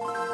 you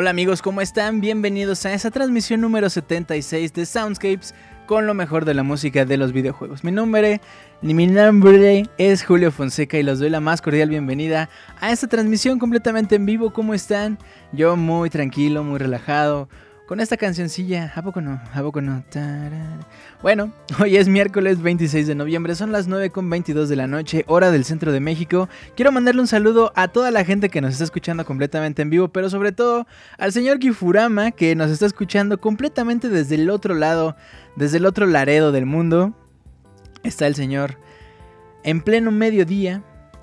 Hola amigos, ¿cómo están? Bienvenidos a esa transmisión número 76 de Soundscapes con lo mejor de la música de los videojuegos. Mi nombre, mi nombre es Julio Fonseca y les doy la más cordial bienvenida a esta transmisión completamente en vivo. ¿Cómo están? Yo muy tranquilo, muy relajado, con esta cancioncilla. ¿A poco no? ¿A poco no? Bueno, hoy es miércoles 26 de noviembre, son las 9.22 de la noche, hora del centro de México. Quiero mandarle un saludo a toda la gente que nos está escuchando completamente en vivo, pero sobre todo al señor Gifurama que nos está escuchando completamente desde el otro lado, desde el otro laredo del mundo. Está el señor en pleno mediodía,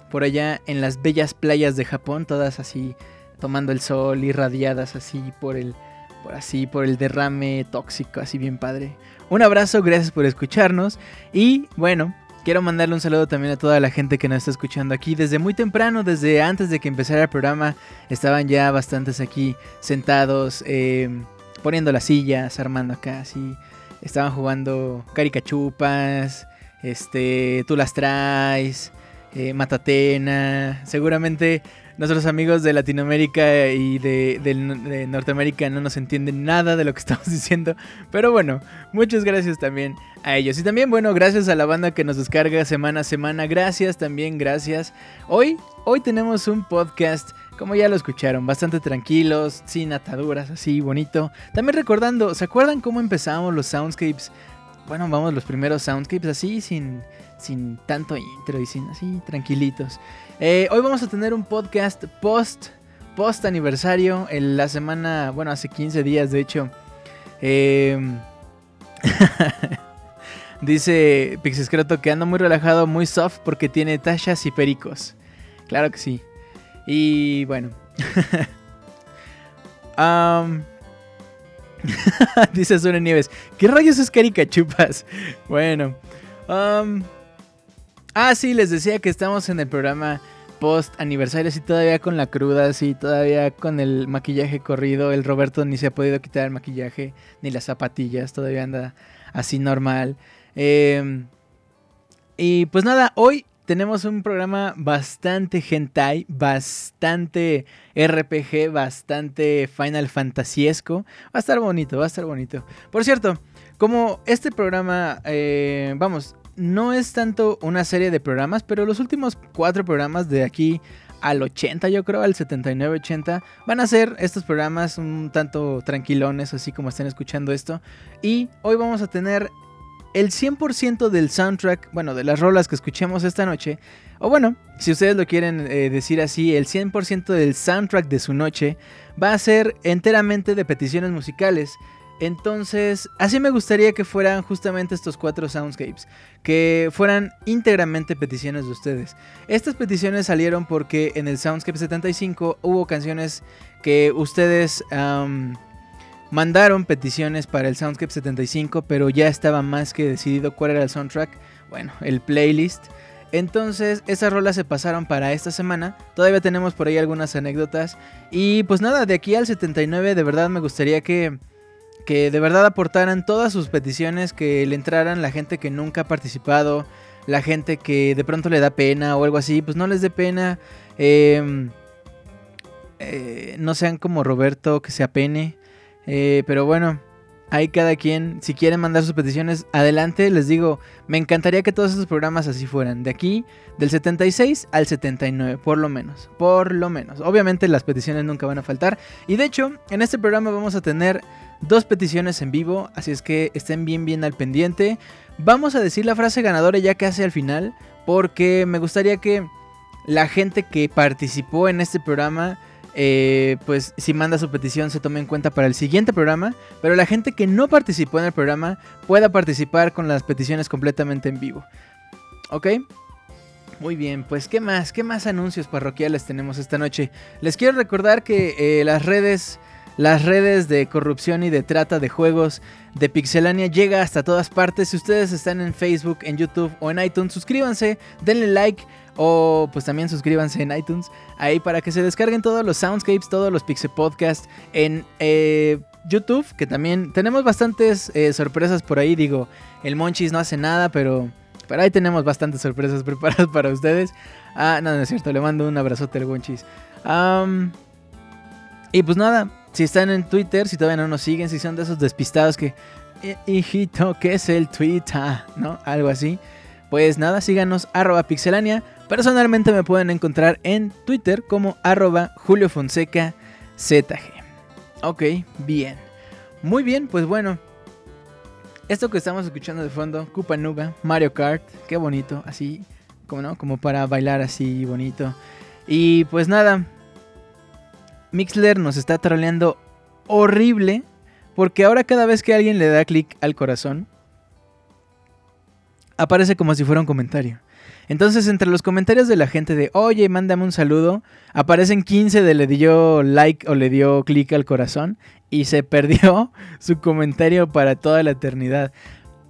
por allá en las bellas playas de Japón, todas así tomando el sol, irradiadas así por el por así, por el derrame tóxico, así bien padre. Un abrazo, gracias por escucharnos. Y bueno, Quiero mandarle un saludo también a toda la gente que nos está escuchando aquí desde muy temprano, desde antes de que empezara el programa. Estaban ya bastantes aquí sentados, eh, poniendo las sillas, armando acá, así. Estaban jugando caricachupas, este, tú las traes, eh, Matatena. Seguramente nuestros amigos de Latinoamérica y de, Norteamérica no nos entienden nada de lo que estamos diciendo. Pero bueno, muchas gracias también a ellos. Y también, bueno, gracias a la banda que nos descarga semana a semana. Gracias también, gracias. Hoy, hoy tenemos un podcast. Como ya lo escucharon, bastante tranquilos, sin ataduras, así bonito. También recordando, ¿se acuerdan cómo empezamos los soundscapes? Bueno, vamos los primeros soundscapes así, sin, sin tanto intro y sin así, tranquilitos. Eh, hoy vamos a tener un podcast post, post aniversario. En la semana, bueno, hace 15 días de hecho. Em, dice Pixescroto que anda muy relajado, muy soft porque tiene tachas y pericos. Claro que sí. Y bueno. dice Sune Nieves. ¿Qué rayos es caricachupas? Bueno. Ah, sí, les decía que estamos en el programa post aniversario, así todavía con la cruda, así todavía con el maquillaje corrido. El Roberto ni se ha podido quitar el maquillaje ni las zapatillas, todavía anda así normal. Em, y pues nada, hoy tenemos un programa bastante hentai, bastante RPG, bastante Final Fantasiesco. Va a estar bonito, va a estar bonito. Por cierto, como este programa, eh, vamos, no es tanto una serie de programas, pero los últimos cuatro programas de aquí al 80, yo creo, al 79-80, van a ser estos programas un tanto tranquilones, así como estén escuchando esto. Y hoy vamos a tener el 100% del soundtrack, bueno, de las rolas que escuchemos esta noche. O bueno, si ustedes lo quieren eh, decir así, el 100% del soundtrack de su noche va a ser enteramente de peticiones musicales. Entonces, así me gustaría que fueran justamente estos cuatro soundscapes, que fueran íntegramente peticiones de ustedes. Estas peticiones salieron porque en el Soundscape 75 hubo canciones que ustedes mandaron peticiones para el Soundscape 75, pero ya estaba más que decidido cuál era el soundtrack, bueno, el playlist. Entonces, esas rolas se pasaron para esta semana. Todavía tenemos por ahí algunas anécdotas. Y pues nada, de aquí al 79 de verdad me gustaría que que de verdad aportaran todas sus peticiones, que le entraran la gente que nunca ha participado, la gente que de pronto le da pena o algo así, pues no les dé pena. Em, eh, no sean como Roberto, que se apene. Eh, pero bueno, ahí cada quien, si quieren mandar sus peticiones, adelante. Les digo, me encantaría que todos esos programas así fueran. De aquí, del 76 al 79, por lo menos. Por lo menos. Obviamente las peticiones nunca van a faltar. Y de hecho, en este programa vamos a tener dos peticiones en vivo, así es que estén bien bien al pendiente. Vamos a decir la frase ganadora ya casi al final, porque me gustaría que la gente que participó en este programa, eh, pues si manda su petición se tome en cuenta para el siguiente programa, pero la gente que no participó en el programa pueda participar con las peticiones completamente en vivo. ¿Ok? Muy bien, pues ¿qué más? ¿Qué más anuncios parroquiales tenemos esta noche? Les quiero recordar que eh, las redes las redes de corrupción y de trata de juegos de Pixelania llega hasta todas partes. Si ustedes están en Facebook, en YouTube o en iTunes, suscríbanse, denle like o pues también suscríbanse en iTunes ahí para que se descarguen todos los soundscapes, todos los Pixel Podcasts en eh, YouTube, que también tenemos bastantes eh, sorpresas por ahí. Digo, el Monchis no hace nada, pero, ahí tenemos bastantes sorpresas preparadas para ustedes. Ah, no, no es cierto, le mando un abrazote al Monchis. y pues nada, si están en Twitter, si todavía no nos siguen, si son de esos despistados que, eh, hijito, ¿qué es el Twitter? ¿No? Algo así. Pues nada, síganos arroba pixelania. Personalmente me pueden encontrar en Twitter como arroba Julio Fonseca ZG. Ok, bien. Muy bien, pues bueno. Esto que estamos escuchando de fondo, Nuba, Mario Kart, qué bonito, así, como no, como para bailar así bonito. Y pues nada, Mixler nos está troleando horrible porque ahora cada vez que alguien le da clic al corazón, aparece como si fuera un comentario. Entonces, entre los comentarios de la gente de, oye, mándame un saludo, aparecen 15 de le dio like o le dio clic al corazón y se perdió su comentario para toda la eternidad.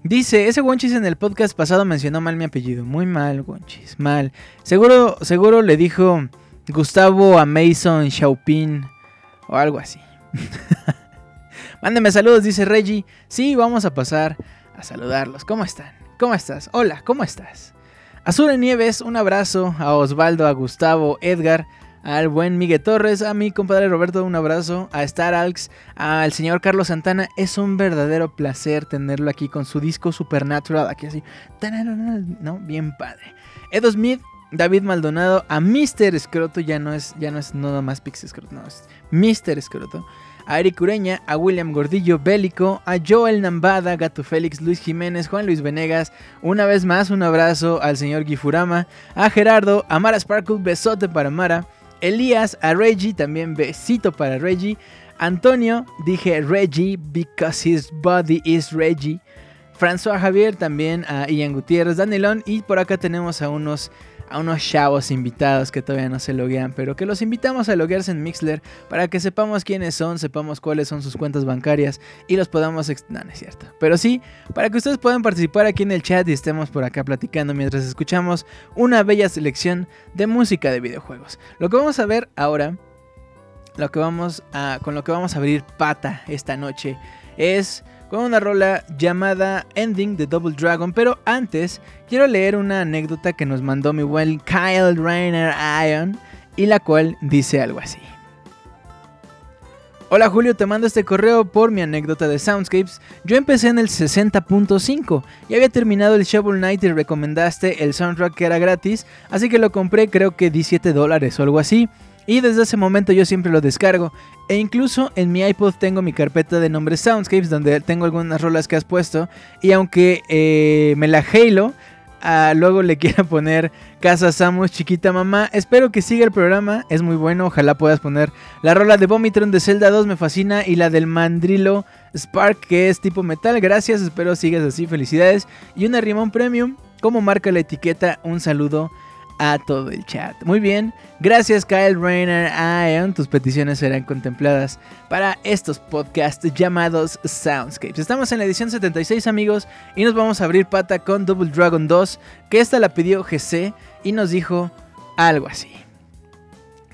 Dice, ese Wonchis en el podcast pasado mencionó mal mi apellido. Muy mal, Wonchis, mal. Seguro, seguro le dijo Gustavo a Mason Xiaopin o algo así. Mándeme saludos, dice Reggie. Sí, vamos a pasar a saludarlos. ¿Cómo están? ¿Cómo estás? Hola, ¿cómo estás? Azul Nieves, un abrazo a Osvaldo, a Gustavo, Edgar, al buen Miguel Torres, a mi compadre Roberto, un abrazo, a Star Alx, al señor Carlos Santana. Es un verdadero placer tenerlo aquí con su disco Supernatural, aquí así, ¿no? Bien padre. Edo Smith, David Maldonado, a Mr. Escroto, ya no es, ya no es nada más Pix Escroto, no, es Mr. Escroto. A Eric Ureña, a William Gordillo Bélico, a Joel Nambada, Gato Félix, Luis Jiménez, Juan Luis Venegas, una vez más un abrazo al señor Gifurama, a Gerardo, a Mara Sparkle, besote para Mara, Elías, a Reggie, también besito para Reggie. Antonio, dije Reggie because his body is Reggie. François Javier, también a Ian Gutiérrez, Danilón. Y por acá tenemos a unos a unos chavos invitados que todavía no se loguean, pero que los invitamos a loguearse en Mixler para que sepamos quiénes son, sepamos cuáles son sus cuentas bancarias y los podamos... No, no es cierto. Pero sí, para que ustedes puedan participar aquí en el chat y estemos por acá platicando mientras escuchamos una bella selección de música de videojuegos. Lo que vamos a ver ahora, lo que vamos a, con lo que vamos a abrir pata esta noche es con una rola llamada Ending de Double Dragon. Pero antes, quiero leer una anécdota que nos mandó mi buen Kyle Rainer Ion y la cual dice algo así. Hola Julio, te mando este correo por mi anécdota de Soundscapes. Yo empecé en el 60.5 y había terminado el Shovel Knight y recomendaste el soundtrack que era gratis, así que lo compré creo que 17 dólares o algo así. Y desde ese momento yo siempre lo descargo. E incluso en mi iPod tengo mi carpeta de nombres Soundscapes donde tengo algunas rolas que has puesto. Y aunque eh, me la halo, ah, luego le quiera poner Casa Samus Chiquita Mamá. Espero que siga el programa, es muy bueno. Ojalá puedas poner la rola de Vomitron de Zelda 2, me fascina. Y la del Mandrilo Spark, que es tipo metal. Gracias, espero sigas así. Felicidades. Y una Rimón Premium, como marca la etiqueta, un saludo a todo el chat. Muy bien, gracias Kyle Rainer Ion, tus peticiones serán contempladas para estos podcasts llamados Soundscapes. Estamos en la edición 76 amigos y nos vamos a abrir pata con Double Dragon 2, que esta la pidió GC y nos dijo algo así.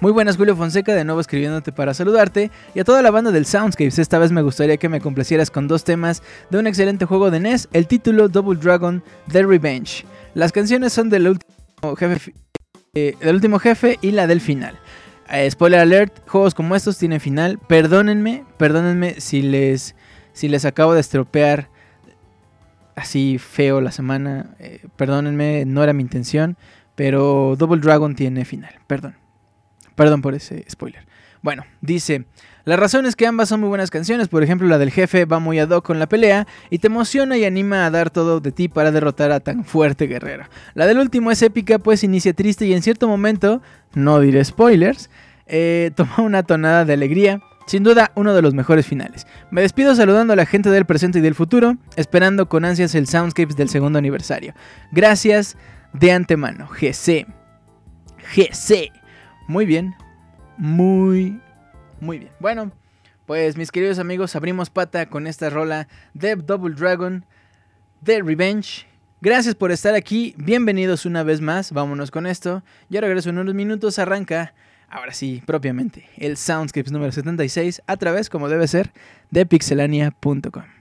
Muy buenas, Julio Fonseca, de nuevo escribiéndote para saludarte y a toda la banda del Soundscapes. Esta vez me gustaría que me complacieras con dos temas de un excelente juego de NES, el título Double Dragon The Revenge. Las canciones son del último jefe, eh, del último jefe y la del final. Eh, spoiler alert, juegos como estos tienen final. Perdónenme, perdónenme si les, si les acabo de estropear así feo la semana. Eh, perdónenme, no era mi intención. Pero Double Dragon tiene final. Perdón. Perdón por ese spoiler. Bueno, dice, la razón es que ambas son muy buenas canciones, por ejemplo la del jefe va muy ad hoc con la pelea y te emociona y anima a dar todo de ti para derrotar a tan fuerte guerrero. La del último es épica pues inicia triste y en cierto momento, no diré spoilers, eh, toma una tonada de alegría. Sin duda, uno de los mejores finales. Me despido saludando a la gente del presente y del futuro, esperando con ansias el Soundscapes del segundo aniversario. Gracias de antemano, GC. GC. Muy bien, muy muy bien. Bueno, pues mis queridos amigos, abrimos pata con esta rola de Double Dragon de Revenge. Gracias por estar aquí, bienvenidos una vez más, vámonos con esto. Ya regreso en unos minutos, arranca, ahora sí, propiamente, el Soundscapes número 76 a través, como debe ser, de pixelania.com.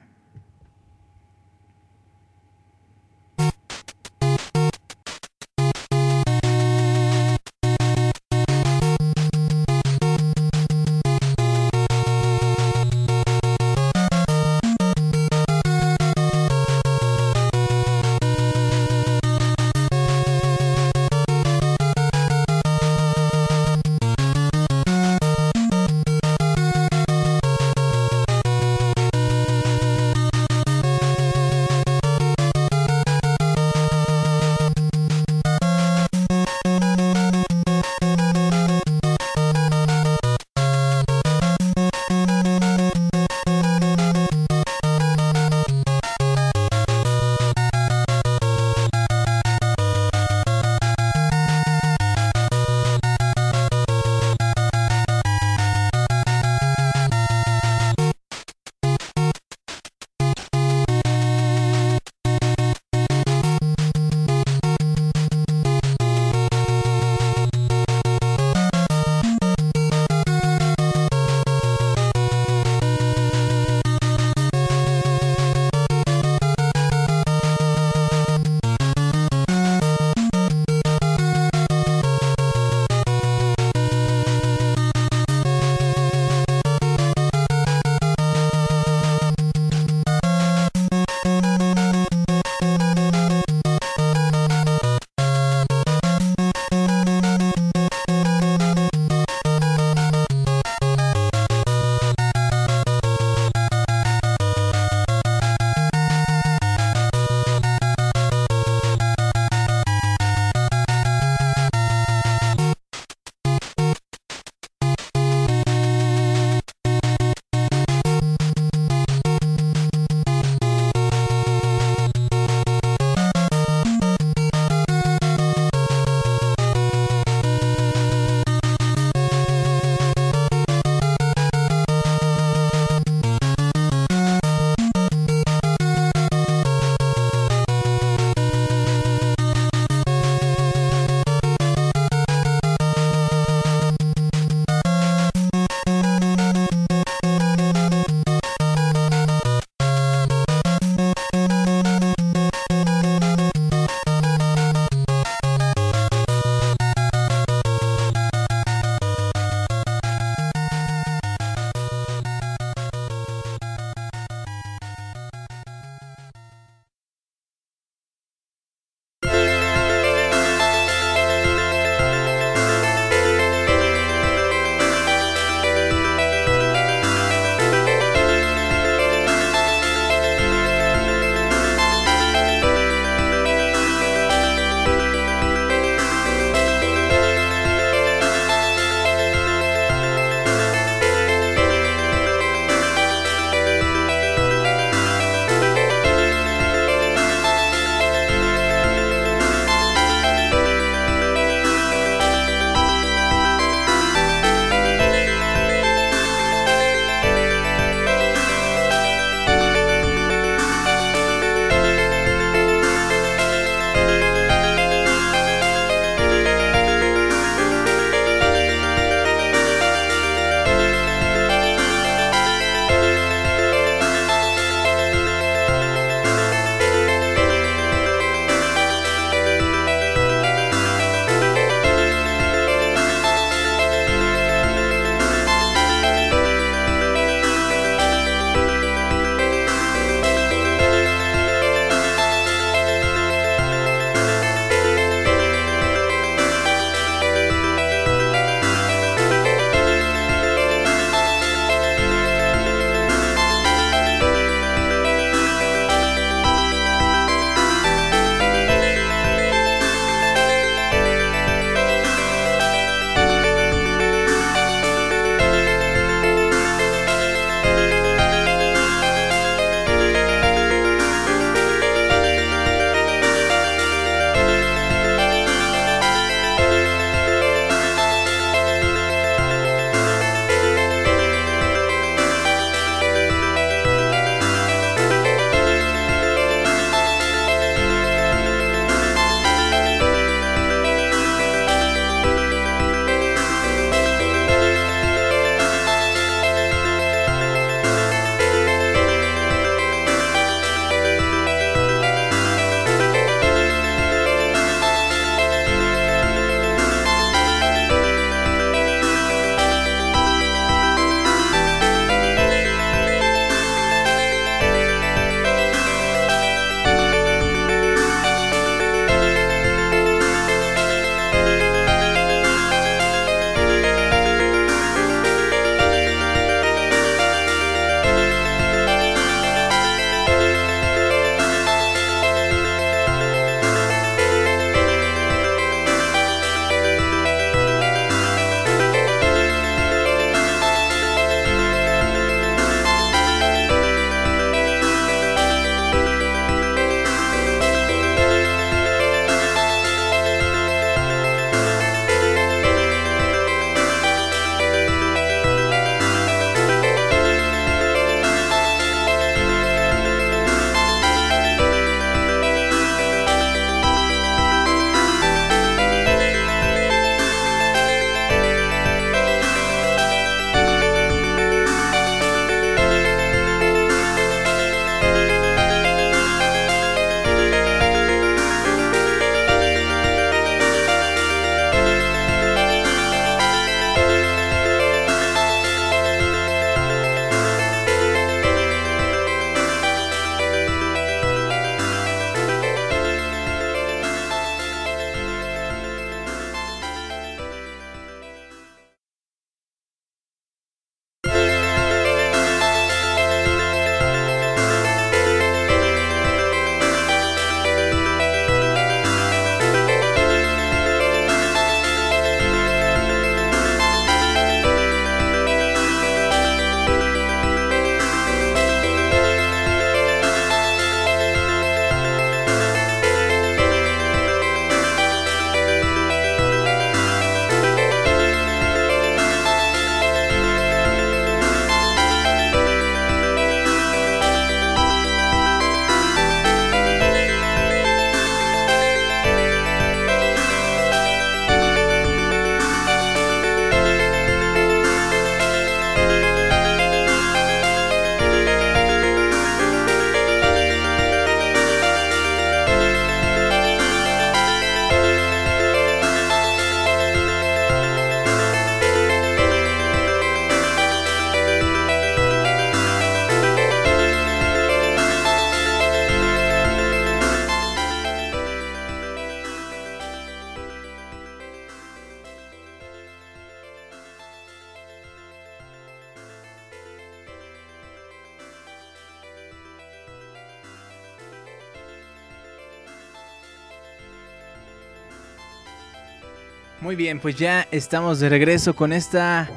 Muy bien, pues ya estamos de regreso con esta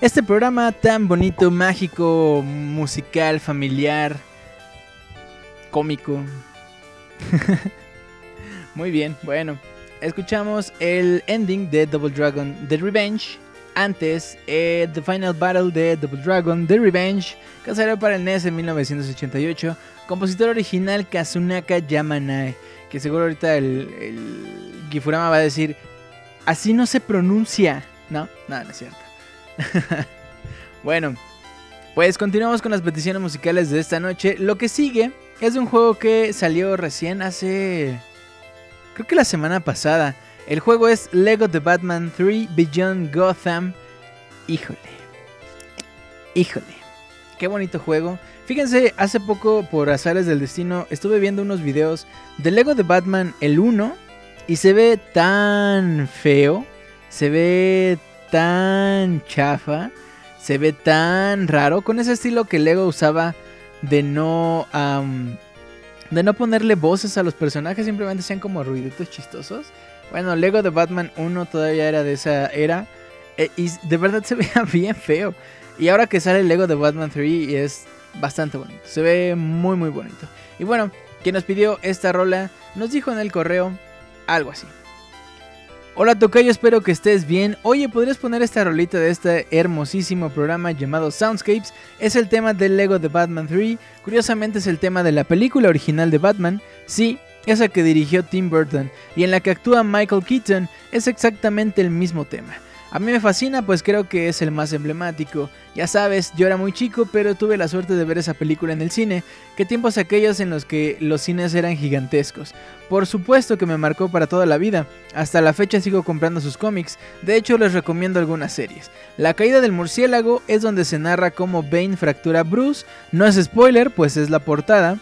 este programa tan bonito, mágico, musical, familiar, cómico. Muy bien, bueno, escuchamos el ending de Double Dragon The Revenge. Antes, eh, The Final Battle de Double Dragon The Revenge, que para el NES en 1988. Compositor original Kazunaka Yamanai. Que seguro ahorita el, el Gifurama va a decir: Así no se pronuncia. No, no, no es cierto. bueno, pues continuamos con las peticiones musicales de esta noche. Lo que sigue es un juego que salió recién hace... Creo que la semana pasada. El juego es Lego The Batman 3 Beyond Gotham. Híjole. Híjole. Qué bonito juego. Fíjense, hace poco por azares del destino estuve viendo unos videos de Lego The Batman el 1 y se ve tan feo. Se ve tan chafa, se ve tan raro, con ese estilo que Lego usaba de no, de no ponerle voces a los personajes, simplemente sean como ruiditos chistosos. Bueno, Lego de Batman 1 todavía era de esa era e, y de verdad se veía bien feo. Y ahora que sale Lego de Batman 3 es bastante bonito, se ve muy muy bonito. Y bueno, quien nos pidió esta rola nos dijo en el correo algo así. Hola Tocayo, espero que estés bien. Oye, ¿podrías poner esta rolita de este hermosísimo programa llamado Soundscapes? Es el tema del Lego de Batman 3. Curiosamente es el tema de la película original de Batman. Sí, esa que dirigió Tim Burton y en la que actúa Michael Keaton. Es exactamente el mismo tema. A mí me fascina pues creo que es el más emblemático. Ya sabes, yo era muy chico pero tuve la suerte de ver esa película en el cine. Qué tiempos aquellos en los que los cines eran gigantescos. Por supuesto que me marcó para toda la vida. Hasta la fecha sigo comprando sus cómics. De hecho les recomiendo algunas series. La caída del murciélago es donde se narra cómo Bane fractura a Bruce. No es spoiler pues es la portada.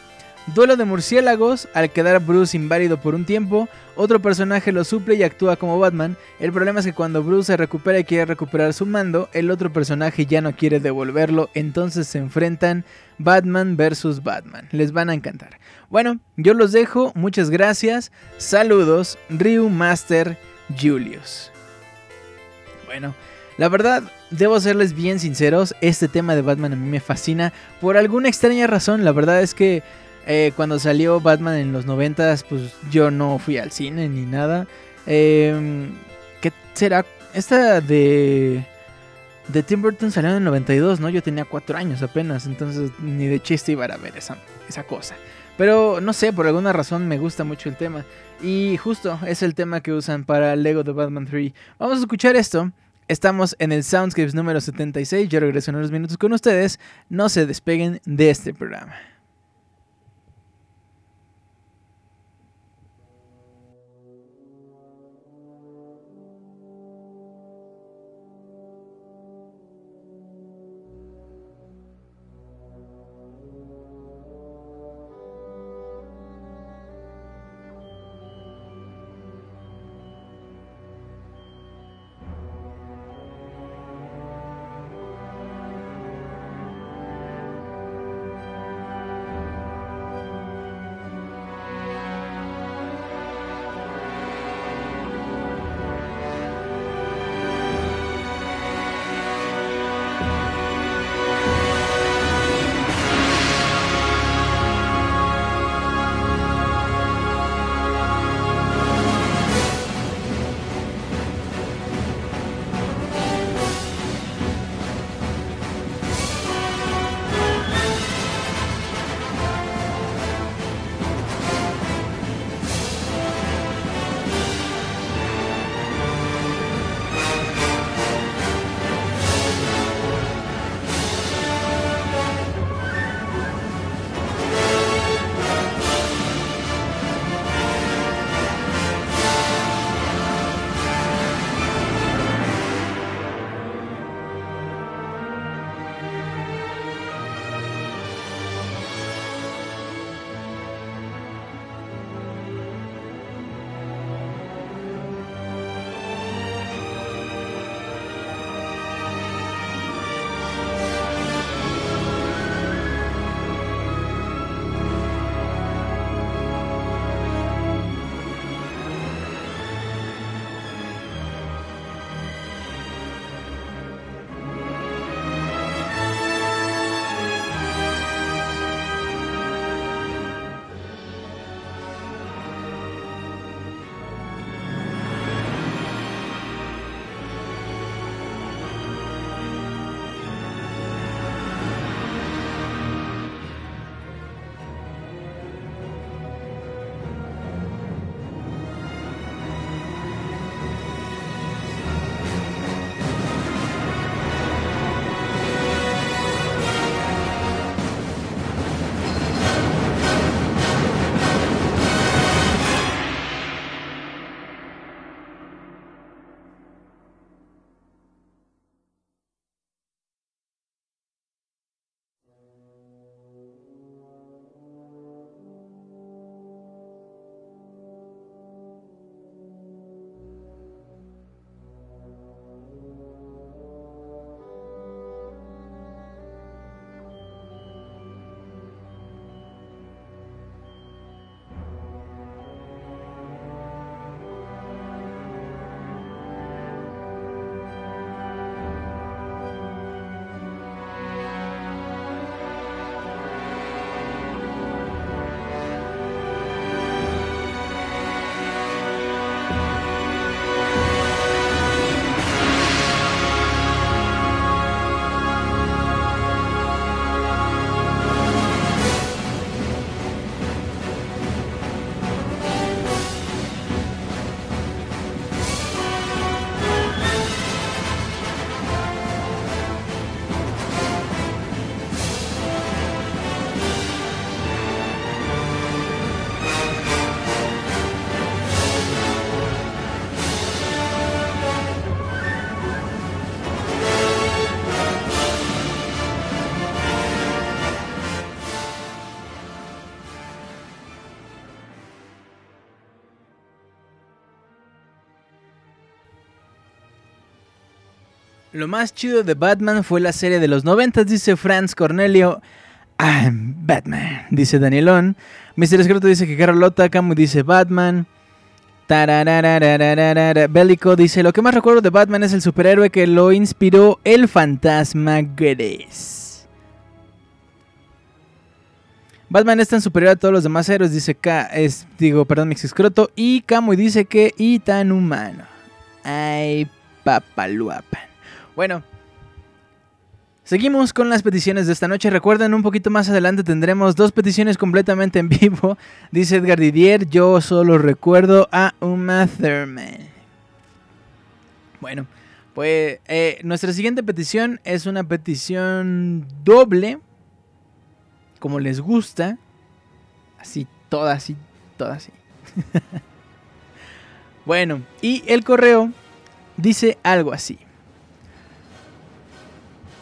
Duelo de murciélagos, al quedar Bruce inválido por un tiempo, otro personaje lo suple y actúa como Batman. El problema es que cuando Bruce se recupera y quiere recuperar su mando, el otro personaje ya no quiere devolverlo, entonces se enfrentan Batman versus Batman. Les van a encantar. Bueno, yo los dejo, muchas gracias. Saludos, Ryu Master Julius. Bueno, la verdad, debo serles bien sinceros, este tema de Batman a mí me fascina por alguna extraña razón. La verdad es que eh, cuando salió Batman en los 90, pues yo no fui al cine ni nada. Em, ¿Qué será? Esta de. De Tim Burton salió en el 92, ¿no? Yo tenía 4 años apenas, entonces ni de chiste iba a ver esa, esa cosa. Pero no sé, por alguna razón me gusta mucho el tema. Y justo es el tema que usan para Lego de Batman 3. Vamos a escuchar esto. Estamos en el Soundscapes número 76. Yo regreso en unos minutos con ustedes. No se despeguen de este programa. Lo más chido de Batman fue la serie de los 90, dice Franz Cornelio. I'm Batman, dice Danielón. Mr. Escroto dice que Carlota. Camu dice Batman. Bélico dice: Lo que más recuerdo de Batman es el superhéroe que lo inspiró el fantasma Gres. Batman es tan superior a todos los demás héroes, dice K. Es, digo, perdón, Mix Escroto. Y Camu dice que y tan humano. Ay, papaluapan. Bueno, Seguimos con las peticiones de esta noche. Recuerden, un poquito más adelante tendremos dos peticiones completamente en vivo. Dice Edgar Didier, yo solo recuerdo a Uma Thurman. Bueno, pues eh, nuestra siguiente petición es una petición doble. Como les gusta. Así, toda así, toda así. bueno, y el correo dice algo así.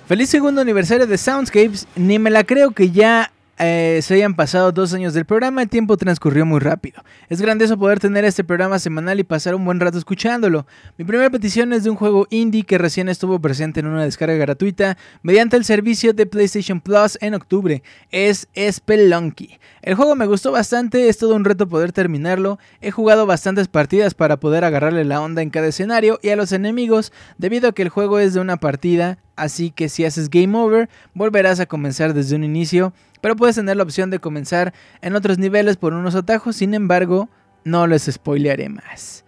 Feliz segundo aniversario de Soundscapes. Ni me la creo que ya eh, se hayan pasado dos años del programa, el tiempo transcurrió muy rápido. Es grandioso poder tener este programa semanal y pasar un buen rato escuchándolo. Mi primera petición es de un juego indie que recién estuvo presente en una descarga gratuita mediante el servicio de PlayStation Plus en octubre. Es Spelunky. El juego me gustó bastante, es todo un reto poder terminarlo. He jugado bastantes partidas para poder agarrarle la onda en cada escenario y a los enemigos, debido a que el juego es de una partida, así que si haces game over, volverás a comenzar desde un inicio, pero puedes tener la opción de comenzar en otros niveles por unos atajos, sin embargo, no les spoilearé más.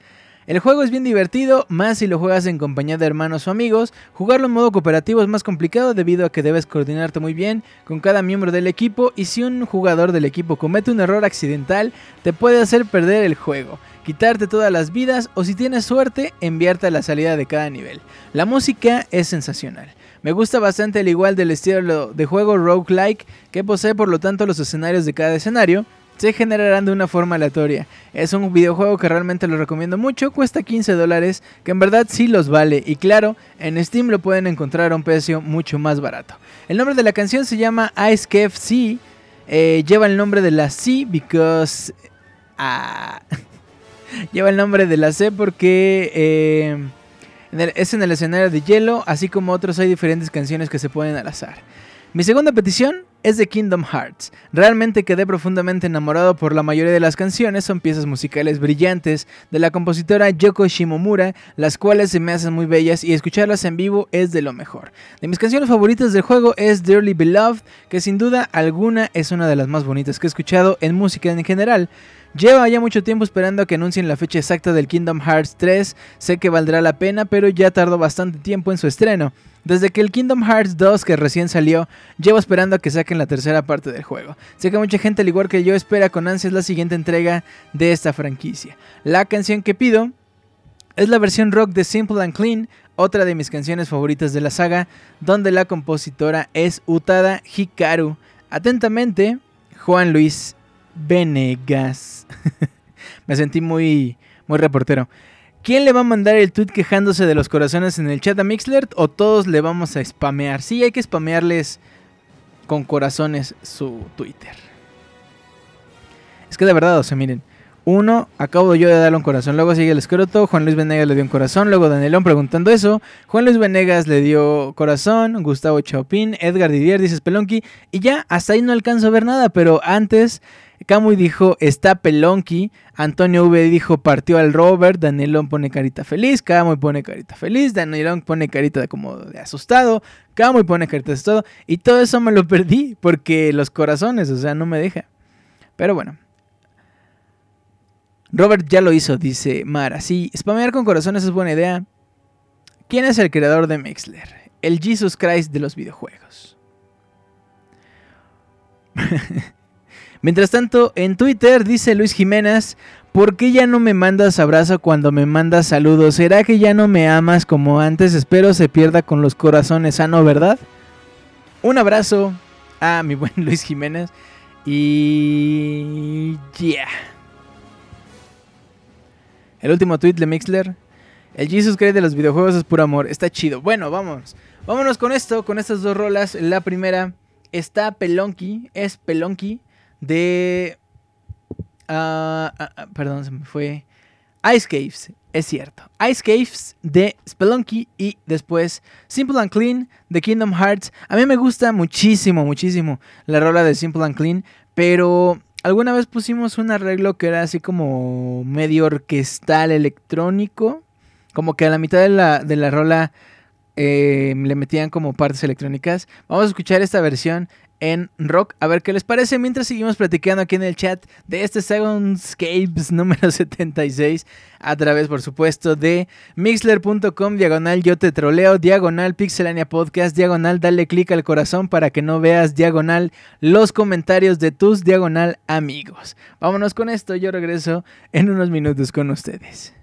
El juego es bien divertido, más si lo juegas en compañía de hermanos o amigos. Jugarlo en modo cooperativo es más complicado debido a que debes coordinarte muy bien con cada miembro del equipo y si un jugador del equipo comete un error accidental, te puede hacer perder el juego, quitarte todas las vidas o si tienes suerte, enviarte a la salida de cada nivel. La música es sensacional. Me gusta bastante el igual del estilo de juego roguelike que posee por lo tanto los escenarios de cada escenario se generarán de una forma aleatoria. Es un videojuego que realmente lo recomiendo mucho, cuesta 15 dólares, que en verdad sí los vale. Y claro, en Steam lo pueden encontrar a un precio mucho más barato. El nombre de la canción se llama Ice Cave eh, lleva el nombre de la C because... Ah, lleva el nombre de la C porque... Eh, es en el escenario de hielo, así como otros hay diferentes canciones que se ponen al azar. Mi segunda petición es de Kingdom Hearts. Realmente quedé profundamente enamorado por la mayoría de las canciones, son piezas musicales brillantes de la compositora Yoko Shimomura, las cuales se me hacen muy bellas y escucharlas en vivo es de lo mejor. De mis canciones favoritas del juego es Dearly Beloved, que sin duda alguna es una de las más bonitas que he escuchado en música en general. Lleva ya mucho tiempo esperando a que anuncien la fecha exacta del Kingdom Hearts 3, sé que valdrá la pena, pero ya tardó bastante tiempo en su estreno. Desde que el Kingdom Hearts 2 que recién salió, llevo esperando a que saquen la tercera parte del juego. Sé que mucha gente al igual que yo espera con ansias la siguiente entrega de esta franquicia. La canción que pido es la versión rock de Simple and Clean, otra de mis canciones favoritas de la saga, donde la compositora es Utada Hikaru. Atentamente, Juan Luis Venegas. Me sentí muy, muy reportero. ¿Quién le va a mandar el tweet quejándose de los corazones en el chat a Mixler o todos le vamos a spamear? Sí, hay que spamearles con corazones su Twitter. Es que de verdad, o sea, miren. Uno, acabo yo de darle un corazón. Luego sigue el escroto. Juan Luis Venegas le dio un corazón. Luego Danielón preguntando eso. Juan Luis Venegas le dio corazón. Gustavo Chopin. Edgar Didier dice Spelunky. Y ya, hasta ahí no alcanzo a ver nada. Pero antes Camuy dijo está pelonqui. Antonio V dijo partió al Robert. Danielón pone carita feliz. Camuy pone carita feliz. Danielón pone carita como de asustado. Camuy pone carita de asustado. Y todo eso me lo perdí porque los corazones, o sea, no me deja. Pero bueno. Robert ya lo hizo, dice Mara. Sí, spamear con corazones es buena idea. ¿Quién es el creador de Mixler? El Jesus Christ de los videojuegos. Mientras tanto, en Twitter dice Luis Jiménez, ¿por qué ya no me mandas abrazo cuando me mandas saludos? ¿Será que ya no me amas como antes? Espero se pierda con los corazones sano, ¿verdad? Un abrazo a mi buen Luis Jiménez y... Yeah. El último tweet de Mixler. El Jesus Christ de los videojuegos es puro amor. Está chido. Bueno, vamos. Vámonos con esto, con estas dos rolas. La primera está Pelonky. Es Pelonky de... Ah, ah, ah, perdón, se me fue. Ice Caves. es cierto. Ice Caves de Spelunky y después Simple and Clean de Kingdom Hearts. A mí me gusta muchísimo, muchísimo la rola de Simple and Clean, pero alguna vez pusimos un arreglo que era así como medio orquestal electrónico, como que a la mitad de la, de la rola eh, le metían como partes electrónicas. Vamos a escuchar esta versión en rock. A ver qué les parece mientras seguimos platicando aquí en el chat de este Soundscapes número 76 a través, por supuesto, de mixler.com, diagonal yo te troleo, diagonal pixelania podcast, diagonal dale clic al corazón para que no veas diagonal los comentarios de tus diagonal amigos. Vámonos con esto, yo regreso en unos minutos con ustedes.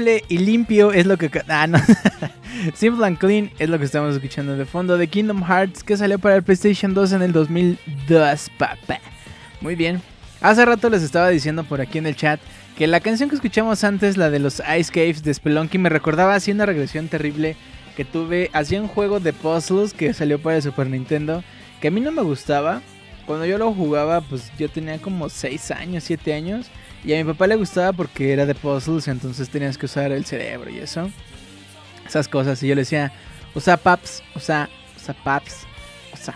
Simple y limpio es lo que... Ah, no. Simple and Clean es lo que estamos escuchando de fondo de Kingdom Hearts que salió para el PlayStation 2 en el 2002, papá. Muy bien. Hace rato les estaba diciendo por aquí en el chat que la canción que escuchamos antes, la de los Ice Caves de Spelunky, me recordaba así una regresión terrible que tuve hacia un juego de puzzles que salió para el Super Nintendo, que a mí no me gustaba. Cuando yo lo jugaba, pues yo tenía como 6 años, 7 años. Y a mi papá le gustaba porque era de puzzles, entonces tenías que usar el cerebro y eso. Esas cosas. Y yo le decía, usa paps, usa, usa paps, usa,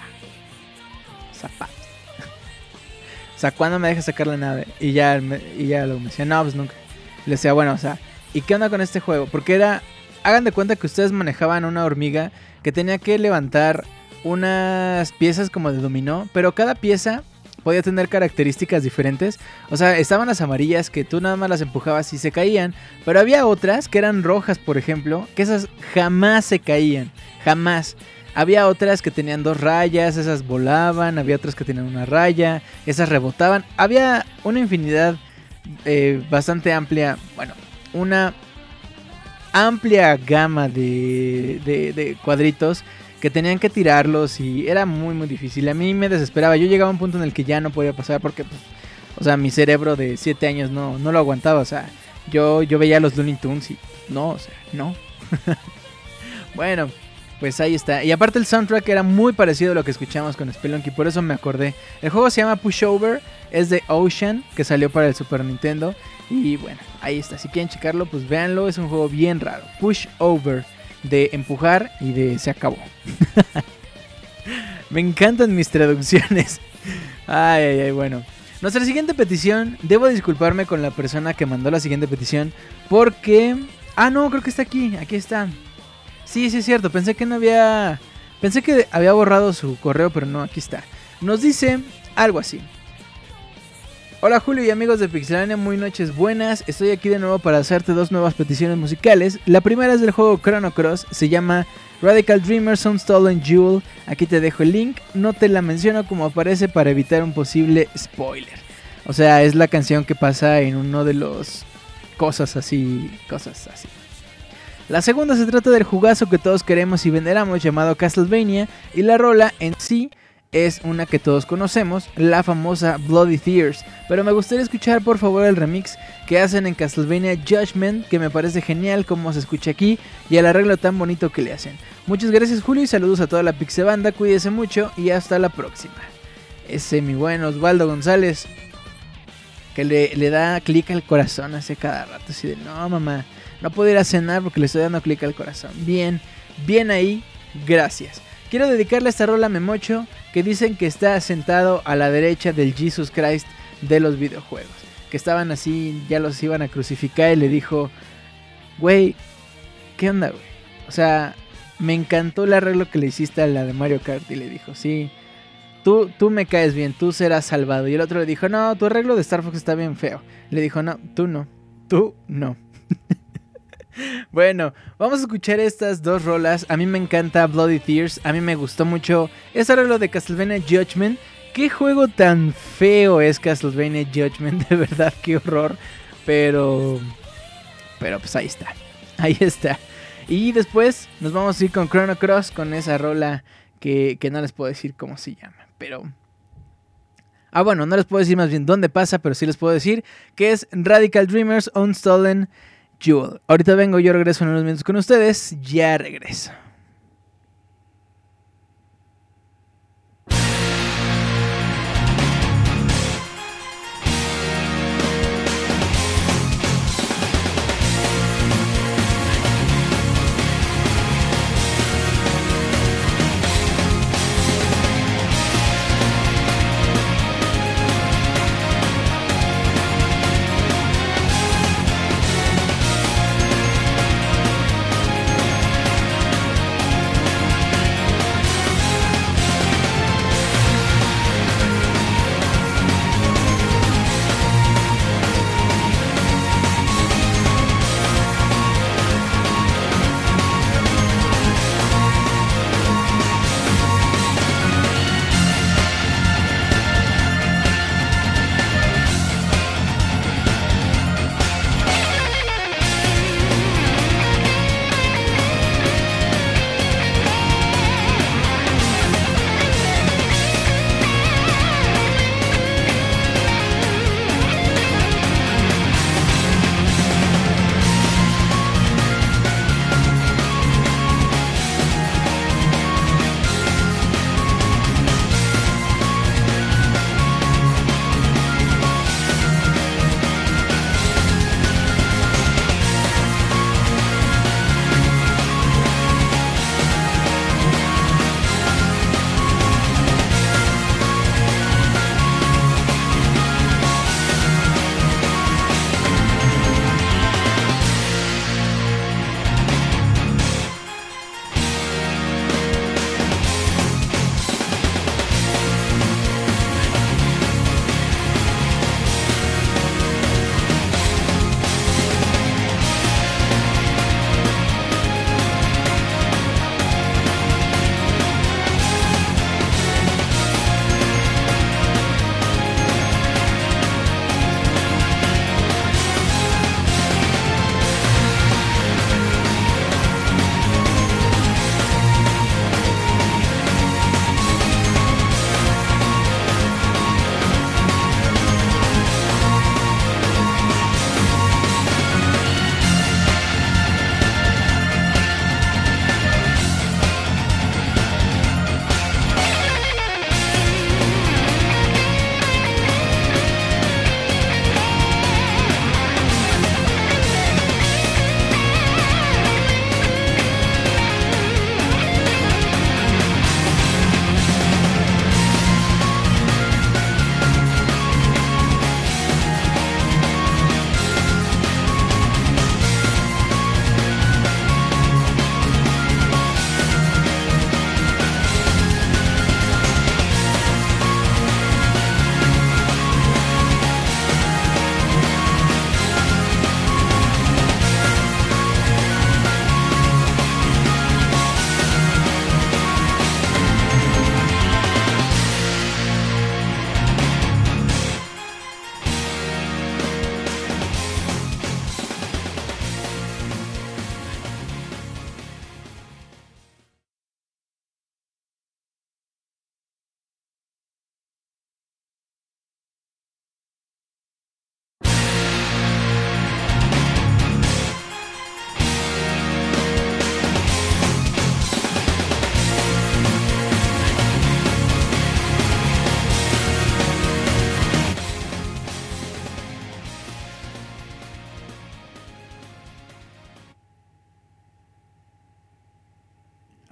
usa paps. o sea, ¿cuándo me dejas sacar la nave? Y ya, y ya lo me decía, no, pues nunca. le decía, bueno, o sea, ¿y qué onda con este juego? Porque era, hagan de cuenta que ustedes manejaban una hormiga que tenía que levantar unas piezas como de dominó, pero cada pieza podía tener características diferentes. O sea, estaban las amarillas que tú nada más las empujabas y se caían. Pero había otras que eran rojas, por ejemplo, que esas jamás se caían. Jamás. Había otras que tenían dos rayas, esas volaban. Había otras que tenían una raya, esas rebotaban. Había una infinidad eh, bastante amplia. Bueno, una amplia gama de, de, de cuadritos que tenían que tirarlos y era muy muy difícil. A mí me desesperaba. Yo llegaba a un punto en el que ya no podía pasar porque, pues, o sea, mi cerebro de 7 años no, no lo aguantaba. O sea, yo, yo veía los Looney Tunes y no, o sea, no. bueno, pues ahí está. Y aparte el soundtrack era muy parecido a lo que escuchamos con Spelunky, por eso me acordé. El juego se llama Pushover, es de Ocean, que salió para el Super Nintendo. Y bueno, ahí está. Si quieren checarlo, pues véanlo. Es un juego bien raro. Pushover de empujar y de se acabó. Me encantan mis traducciones. Ay, ay, ay, bueno. Nuestra siguiente petición, debo disculparme con la persona que mandó la siguiente petición porque... Ah, no, creo que está aquí, aquí está. Sí, sí es cierto, pensé que no había... Pensé que había borrado su correo, pero no, aquí está. Nos dice algo así. Hola Julio y amigos de Pixelania, muy noches buenas. Estoy aquí de nuevo para hacerte dos nuevas peticiones musicales. La primera es del juego Chrono Cross, se llama Radical Dreamer Stolen Jewel. Aquí te dejo el link, no te la menciono como aparece para evitar un posible spoiler. O sea, es la canción que pasa en uno de los cosas así, cosas así. La segunda se trata del jugazo que todos queremos y veneramos llamado Castlevania y la rola en sí es una que todos conocemos, la famosa Bloody Tears. Pero me gustaría escuchar por favor el remix que hacen en Castlevania Judgment, que me parece genial como se escucha aquí y el arreglo tan bonito que le hacen. Muchas gracias Julio y saludos a toda la Pixebanda, cuídese mucho y hasta la próxima. Ese mi buen Osvaldo González, que le, le da clic al corazón hace cada rato, así de no mamá, no puedo ir a cenar porque le estoy dando clic al corazón. Bien, bien ahí, gracias. Quiero dedicarle esta rola a Memocho, que dicen que está sentado a la derecha del Jesus Christ de los videojuegos. Que estaban así, ya los iban a crucificar y le dijo, güey, ¿qué onda, güey? O sea, me encantó el arreglo que le hiciste a la de Mario Kart y le dijo, sí, tú, tú me caes bien, tú serás salvado. Y el otro le dijo, no, tu arreglo de Star Fox está bien feo. Le dijo, no, tú no, tú no. Bueno, vamos a escuchar estas dos rolas. A mí me encanta Bloody Tears. A mí me gustó mucho ese arreglo de Castlevania Judgment. Qué juego tan feo es Castlevania Judgment, de verdad, qué horror. Pero. Pero pues ahí está. Ahí está. Y después nos vamos a ir con Chrono Cross, con esa rola que, que no les puedo decir cómo se llama. Pero. Ah, bueno, no les puedo decir más bien dónde pasa, pero sí les puedo decir que es Radical Dreamers Unstolen Ahorita vengo, yo regreso en unos minutos con ustedes. Ya regreso.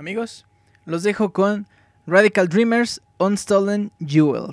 Amigos, los dejo con Radical Dreamers Unstolen Jewel.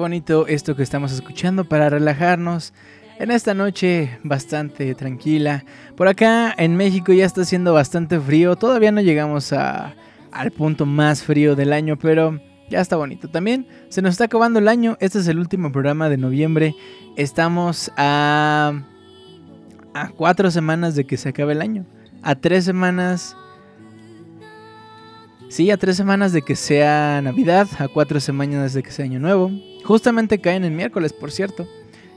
Bonito esto que estamos escuchando para relajarnos en esta noche bastante tranquila. Por acá en México ya está haciendo bastante frío. Todavía no llegamos a, al punto más frío del año, pero ya está bonito. También se nos está acabando el año. Este es el último programa de noviembre. Estamos a, a cuatro semanas de que se acabe el año. A tres semanas Sí, a tres semanas de que sea Navidad, a cuatro semanas de que sea Año Nuevo. Justamente caen en miércoles, por cierto.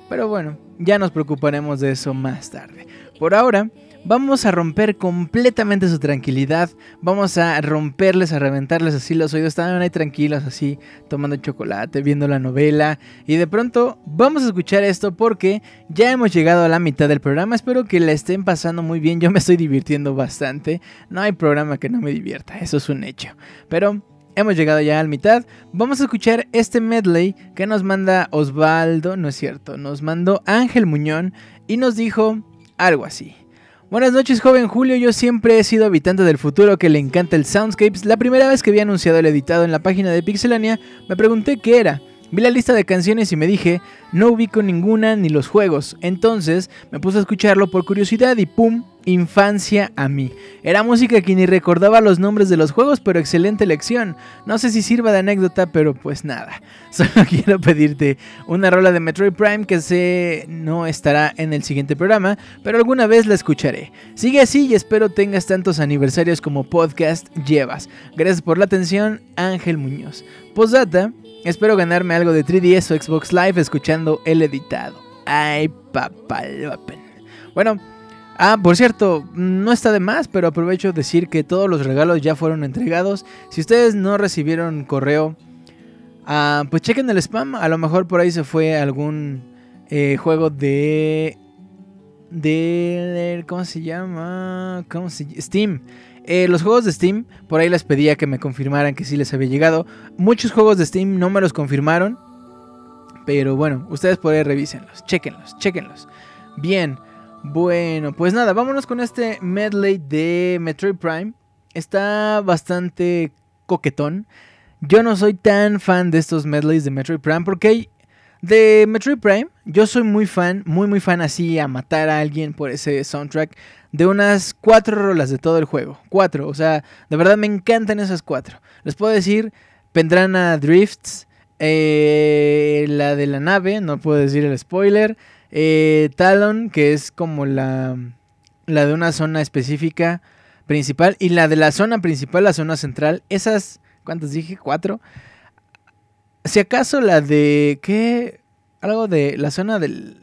Pero bueno, ya nos preocuparemos de eso más tarde. Por ahora, vamos a romper completamente su tranquilidad. Vamos a romperles, a reventarles así los oídos. Estaban ahí tranquilos, así, tomando chocolate, viendo la novela. Y de pronto vamos a escuchar esto porque ya hemos llegado a la mitad del programa. Espero que la estén pasando muy bien. Yo me estoy divirtiendo bastante. No hay programa que no me divierta, eso es un hecho. Pero Hemos llegado ya a la mitad. Vamos a escuchar este medley que nos manda Osvaldo, no es cierto, nos mandó Ángel Muñón y nos dijo algo así. Buenas noches, joven Julio. Yo siempre he sido habitante del futuro que le encanta el Soundscapes. La primera vez que vi anunciado el editado en la página de Pixelania, me pregunté qué era. Vi la lista de canciones y me dije, no ubico ninguna ni los juegos. Entonces me puse a escucharlo por curiosidad y ¡pum! Infancia a mí. Era música que ni recordaba los nombres de los juegos, pero excelente lección. No sé si sirva de anécdota, pero pues nada. Solo quiero pedirte una rola de Metroid Prime que sé no estará en el siguiente programa, pero alguna vez la escucharé. Sigue así y espero tengas tantos aniversarios como podcast llevas. Gracias por la atención, Ángel Muñoz. Posdata, espero ganarme algo de 3DS o Xbox Live escuchando el editado. Ay, papá. Bueno, Ah, por cierto, no está de más, pero aprovecho de decir que todos los regalos ya fueron entregados. Si ustedes no recibieron correo, ah, pues chequen el spam. A lo mejor por ahí se fue algún eh, juego de, de... ¿Cómo se llama? ¿Cómo se Steam. Eh, los juegos de Steam, por ahí les pedía que me confirmaran que sí les había llegado. Muchos juegos de Steam no me los confirmaron. Pero bueno, ustedes por ahí revísenlos, chequenlos, chequenlos. Bien. Bueno, pues nada, vámonos con este medley de Metroid Prime. Está bastante coquetón. Yo no soy tan fan de estos medleys de Metroid Prime porque de Metroid Prime yo soy muy fan, muy muy fan así a matar a alguien por ese soundtrack de unas cuatro rolas de todo el juego. Cuatro, o sea, de verdad me encantan esas cuatro. Les puedo decir Pendrana Drifts, eh, la de la nave, no puedo decir el spoiler. Eh, Talon, que es como la, la de una zona específica principal. Y la de la zona principal, la zona central. Esas, ¿cuántas dije? Cuatro. Si acaso la de... ¿Qué? Algo de la zona del...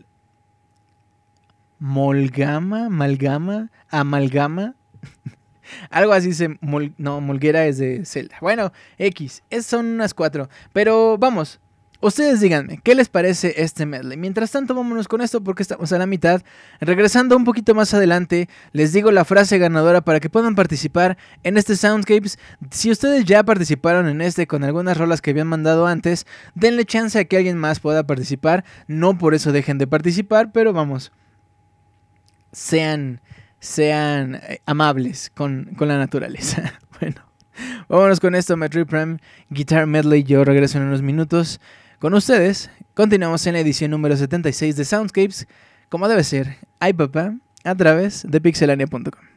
Molgama, Malgama, Amalgama. Algo así se... no, Molguera es de Zelda. Bueno, X. Es, son unas cuatro. Pero vamos. Ustedes díganme, ¿qué les parece este medley? Mientras tanto, vámonos con esto porque estamos a la mitad. Regresando un poquito más adelante, les digo la frase ganadora para que puedan participar en este Soundscapes. Si ustedes ya participaron en este con algunas rolas que habían mandado antes, denle chance a que alguien más pueda participar. No por eso dejen de participar, pero vamos, sean, sean eh, amables con, con la naturaleza. bueno. Vámonos con esto, Metroid Prime Guitar Medley. Yo regreso en unos minutos. Con ustedes, continuamos en la edición número 76 de Soundscapes, como debe ser, ay papá, a través de pixelania.com.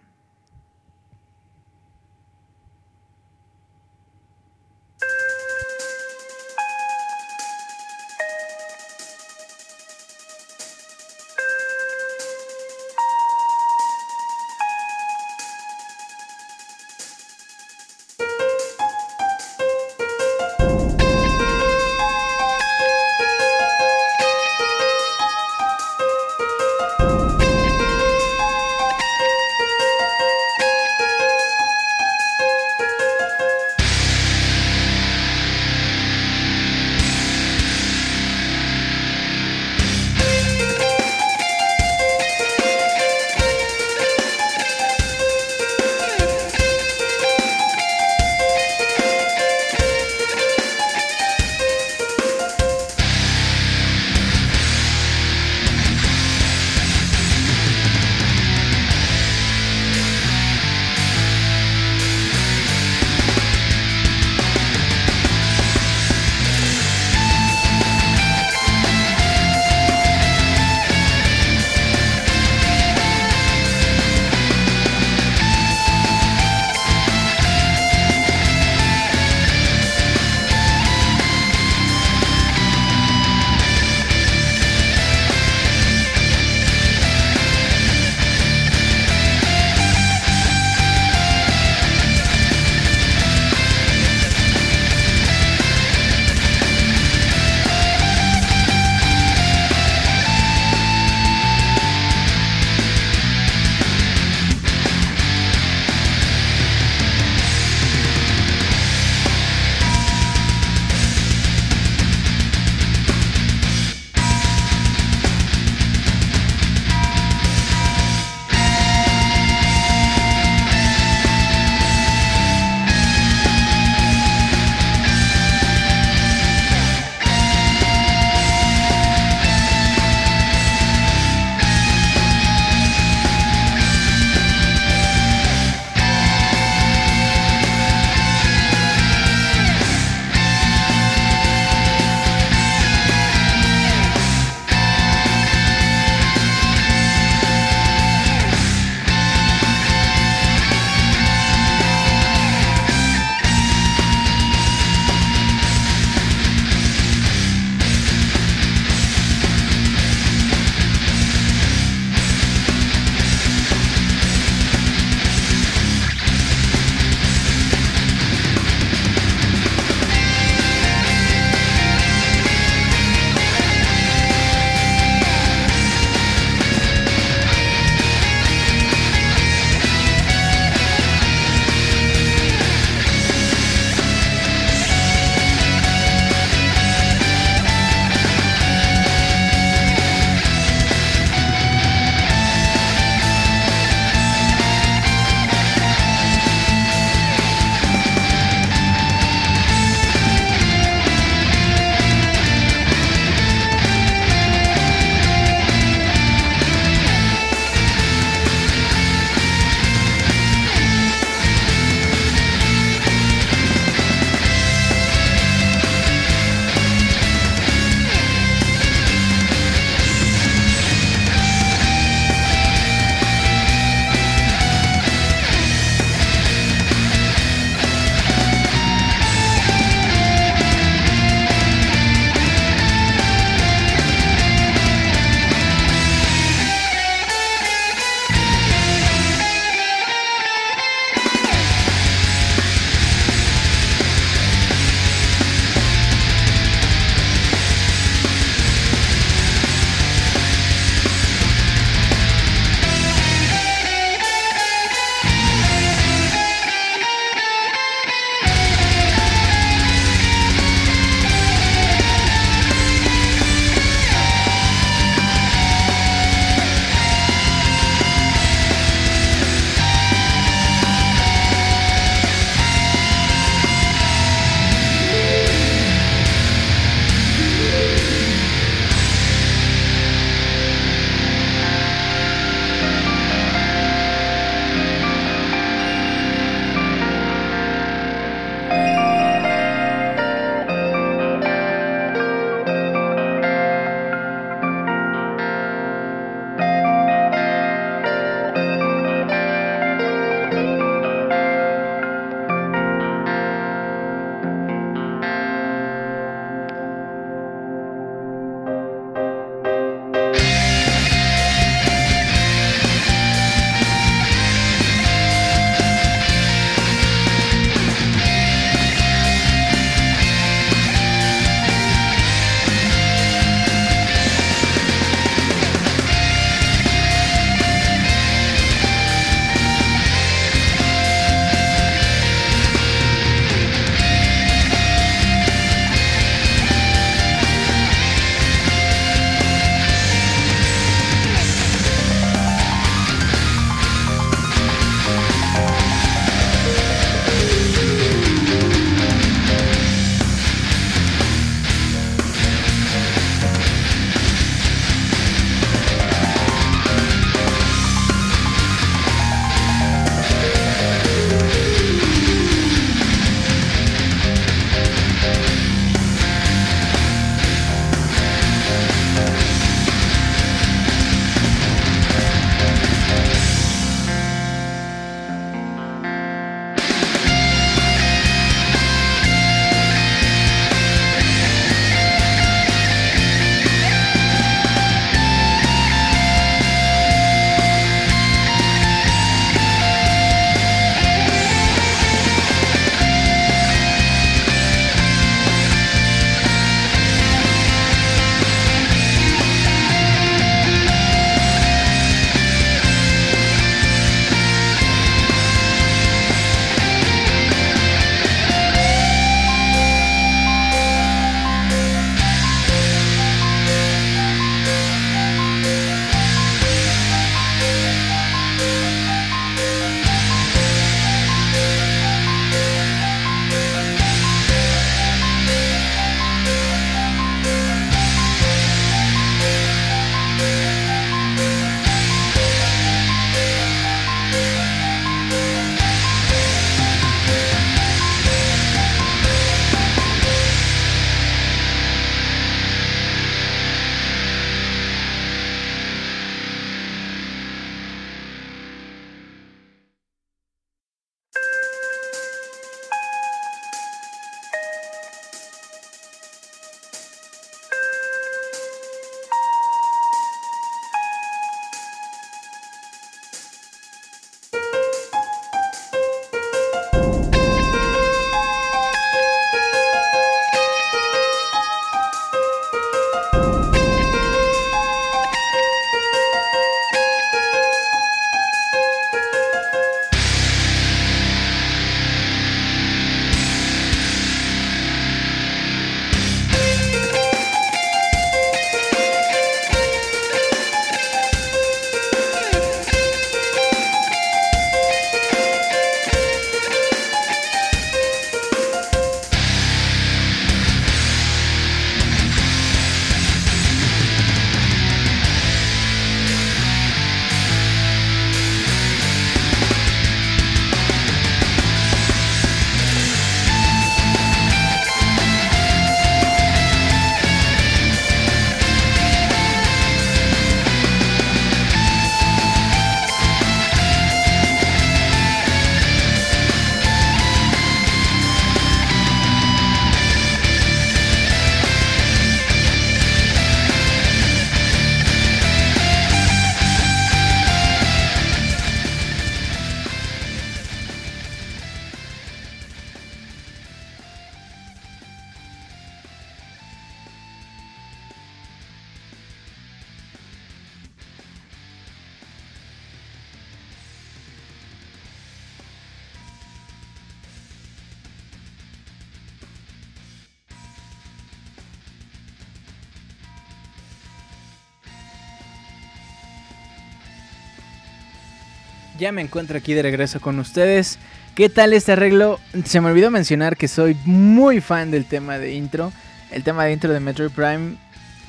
ya me encuentro aquí de regreso con ustedes. ¿Qué tal este arreglo? Se me olvidó mencionar que soy muy fan del tema de intro. El tema de intro de Metroid Prime,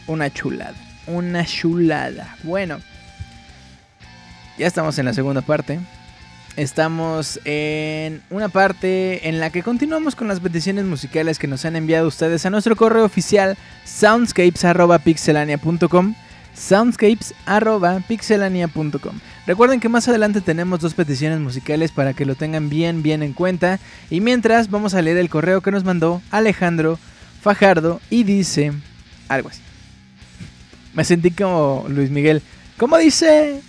una chulada. Una chulada. Bueno, ya estamos en la segunda parte. Estamos en una parte en la que continuamos con las peticiones musicales que nos han enviado ustedes a nuestro correo oficial soundscapes.pixelania.com soundscapes.pixelania.com Recuerden que más adelante tenemos dos peticiones musicales para que lo tengan bien, bien en cuenta. Y mientras vamos a leer el correo que nos mandó Alejandro Fajardo y dice algo así. Me sentí como Luis Miguel. ¿Cómo dice?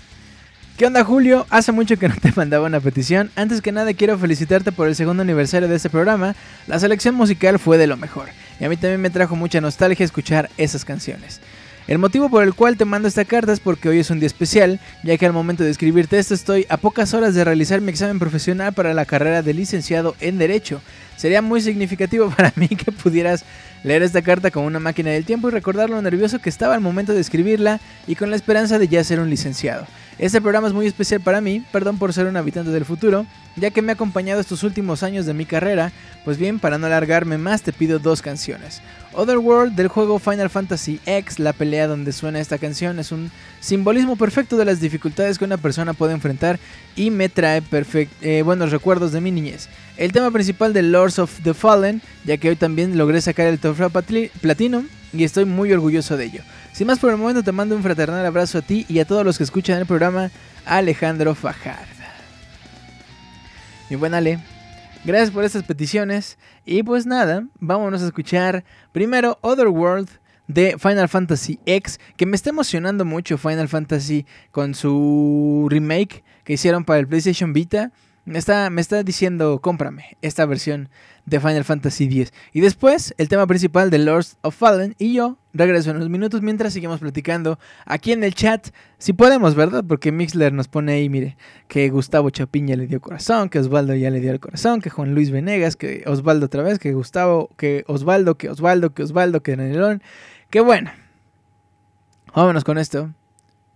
¿Qué onda Julio? Hace mucho que no te mandaba una petición. Antes que nada quiero felicitarte por el segundo aniversario de este programa. La selección musical fue de lo mejor. Y a mí también me trajo mucha nostalgia escuchar esas canciones. El motivo por el cual te mando esta carta es porque hoy es un día especial, ya que al momento de escribirte esto estoy a pocas horas de realizar mi examen profesional para la carrera de licenciado en Derecho. Sería muy significativo para mí que pudieras leer esta carta con una máquina del tiempo y recordar lo nervioso que estaba al momento de escribirla y con la esperanza de ya ser un licenciado. Este programa es muy especial para mí, perdón por ser un habitante del futuro, ya que me ha acompañado estos últimos años de mi carrera. Pues bien, para no alargarme más, te pido dos canciones. Otherworld del juego Final Fantasy X, la pelea donde suena esta canción, es un simbolismo perfecto de las dificultades que una persona puede enfrentar y me trae eh, buenos recuerdos de mi niñez. El tema principal de Lords of the Fallen, ya que hoy también logré sacar el trofeo Platinum y estoy muy orgulloso de ello. Sin más por el momento te mando un fraternal abrazo a ti y a todos los que escuchan el programa, Alejandro Fajarda. Mi buen Ale, gracias por estas peticiones y pues nada, vámonos a escuchar primero Otherworld de Final Fantasy X, que me está emocionando mucho Final Fantasy con su remake que hicieron para el PlayStation Vita. Me está, me está diciendo, cómprame esta versión de Final Fantasy X. Y después, el tema principal de Lords of Fallen. Y yo regreso en unos minutos mientras seguimos platicando aquí en el chat. Si podemos, ¿verdad? Porque Mixler nos pone ahí, mire, que Gustavo Chapiña le dio corazón, que Osvaldo ya le dio el corazón, que Juan Luis Venegas, que Osvaldo otra vez, que Gustavo, que Osvaldo, que Osvaldo, que Osvaldo, que Danielón. Que bueno. Vámonos con esto.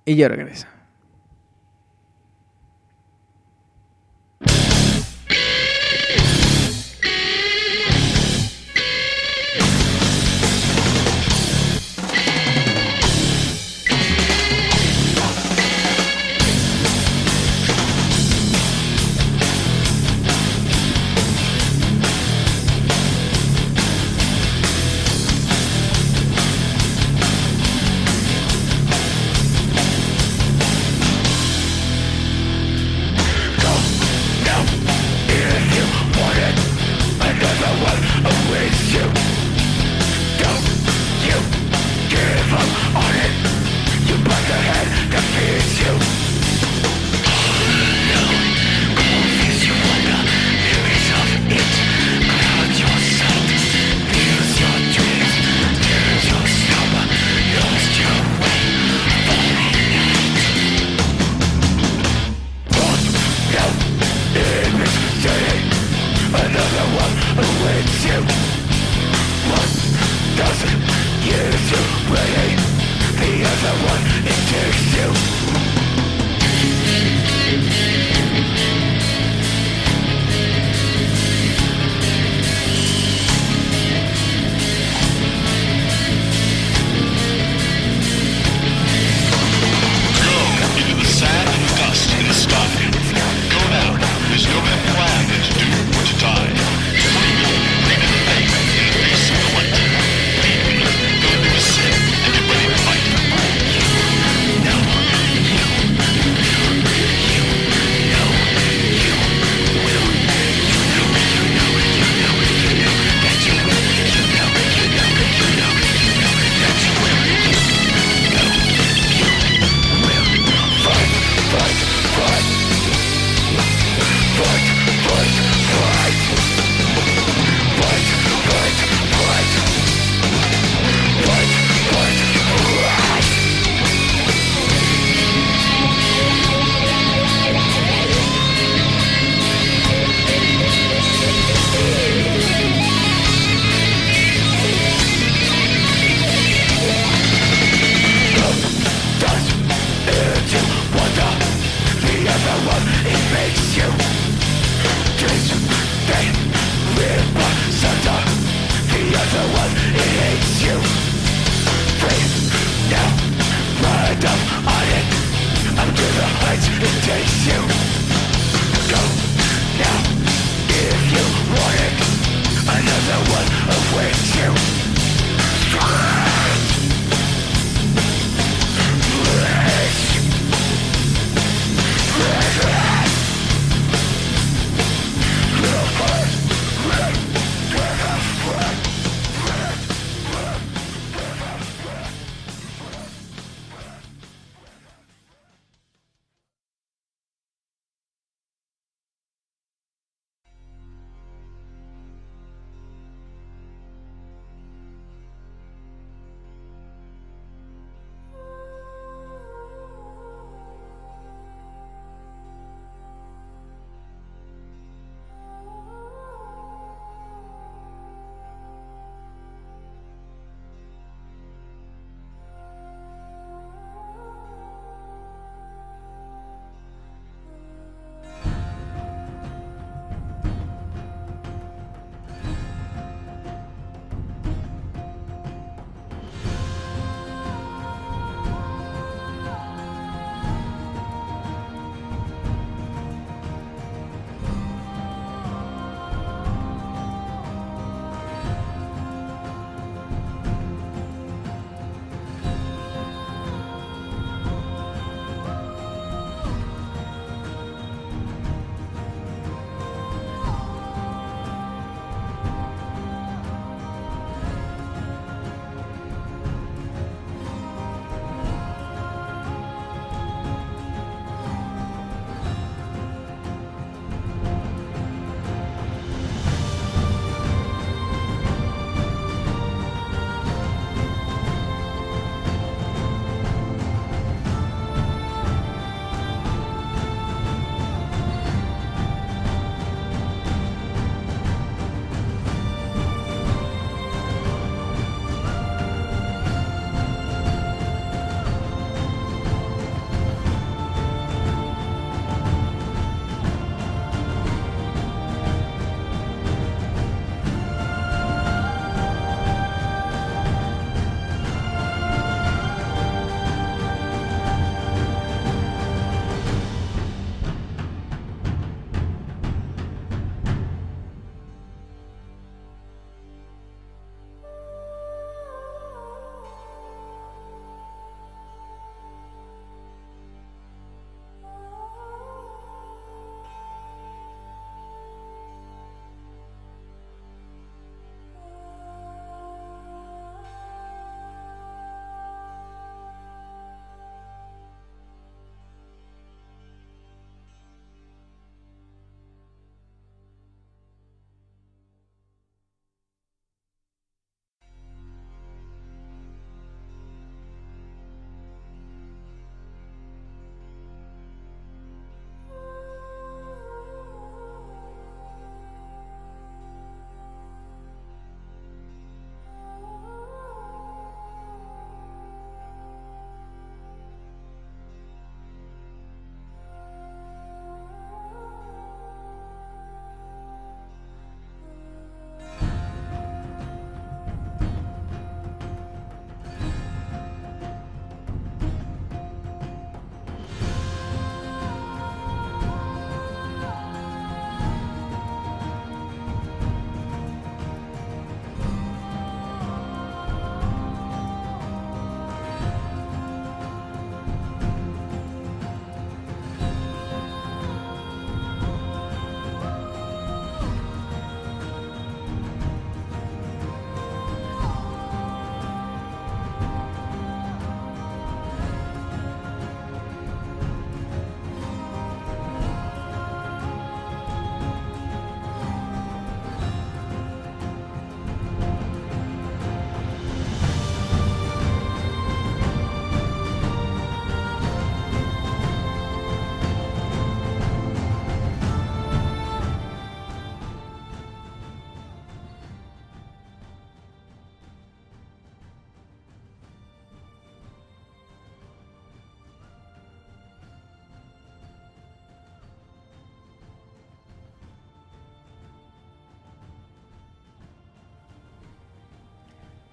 Y yo regreso.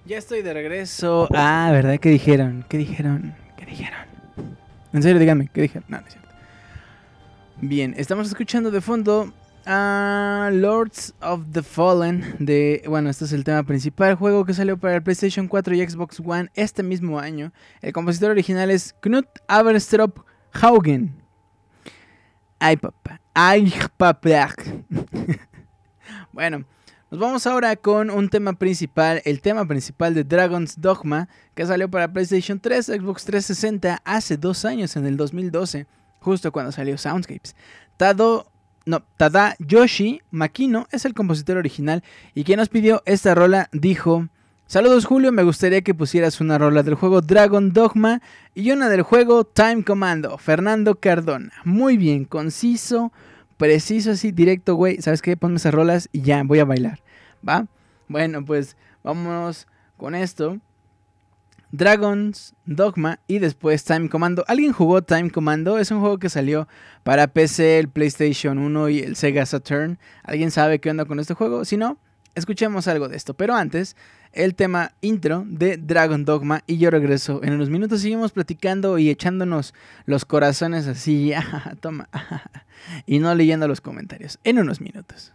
Ya estoy de regreso. Ah, ¿verdad? ¿Qué dijeron? ¿Qué dijeron? ¿Qué dijeron? En serio, díganme, ¿qué dije? No, no es cierto. Bien, estamos escuchando de fondo a Lords of the Fallen de, bueno, este es el tema principal, juego que salió para el PlayStation 4 y Xbox One este mismo año. El compositor original es Knut Aberstrop Haugen. Ay, papá. Ay, papá. bueno, nos vamos ahora con un tema principal, el tema principal de Dragon's Dogma, que salió para PlayStation 3, Xbox 360 hace dos años, en el 2012 justo cuando salió Soundscapes. Tado, no, Tada Yoshi Makino es el compositor original y quien nos pidió esta rola dijo... Saludos Julio, me gustaría que pusieras una rola del juego Dragon Dogma y una del juego Time Commando, Fernando Cardona. Muy bien, conciso, preciso así, directo, güey. ¿Sabes qué? Ponme esas rolas y ya, voy a bailar. ¿Va? Bueno, pues vamos con esto. Dragons Dogma y después Time Commando. ¿Alguien jugó Time Commando? Es un juego que salió para PC, el PlayStation 1 y el Sega Saturn. ¿Alguien sabe qué onda con este juego? Si no, escuchemos algo de esto. Pero antes, el tema intro de Dragon Dogma y yo regreso. En unos minutos seguimos platicando y echándonos los corazones así, toma, y no leyendo los comentarios. En unos minutos.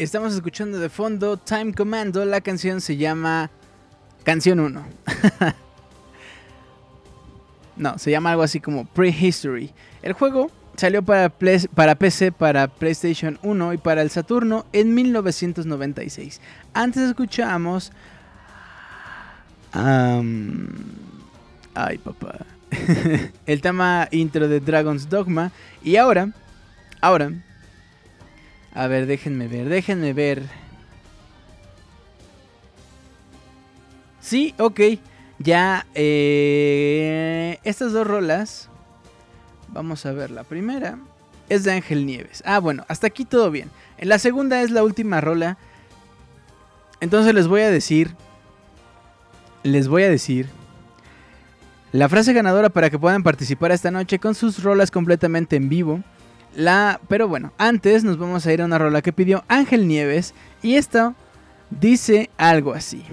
Estamos escuchando de fondo Time Commando. La canción se llama Canción 1. no, se llama algo así como Prehistory. El juego salió para, PC, para PlayStation 1 y para el Saturno en 1996. Antes escuchamos... ay, papá. el tema intro de Dragon's Dogma. Y ahora, ahora a ver, déjenme ver, déjenme ver. Sí, ok. Ya, eh, estas dos rolas. Vamos a ver, la primera es de Ángel Nieves. Ah, bueno, hasta aquí todo bien. En la segunda es la última rola. Entonces les voy a decir. Les voy a decir. La frase ganadora para que puedan participar esta noche con sus rolas completamente en vivo. La, pero bueno, antes nos vamos a ir a una rola que pidió Ángel Nieves y esto dice algo así.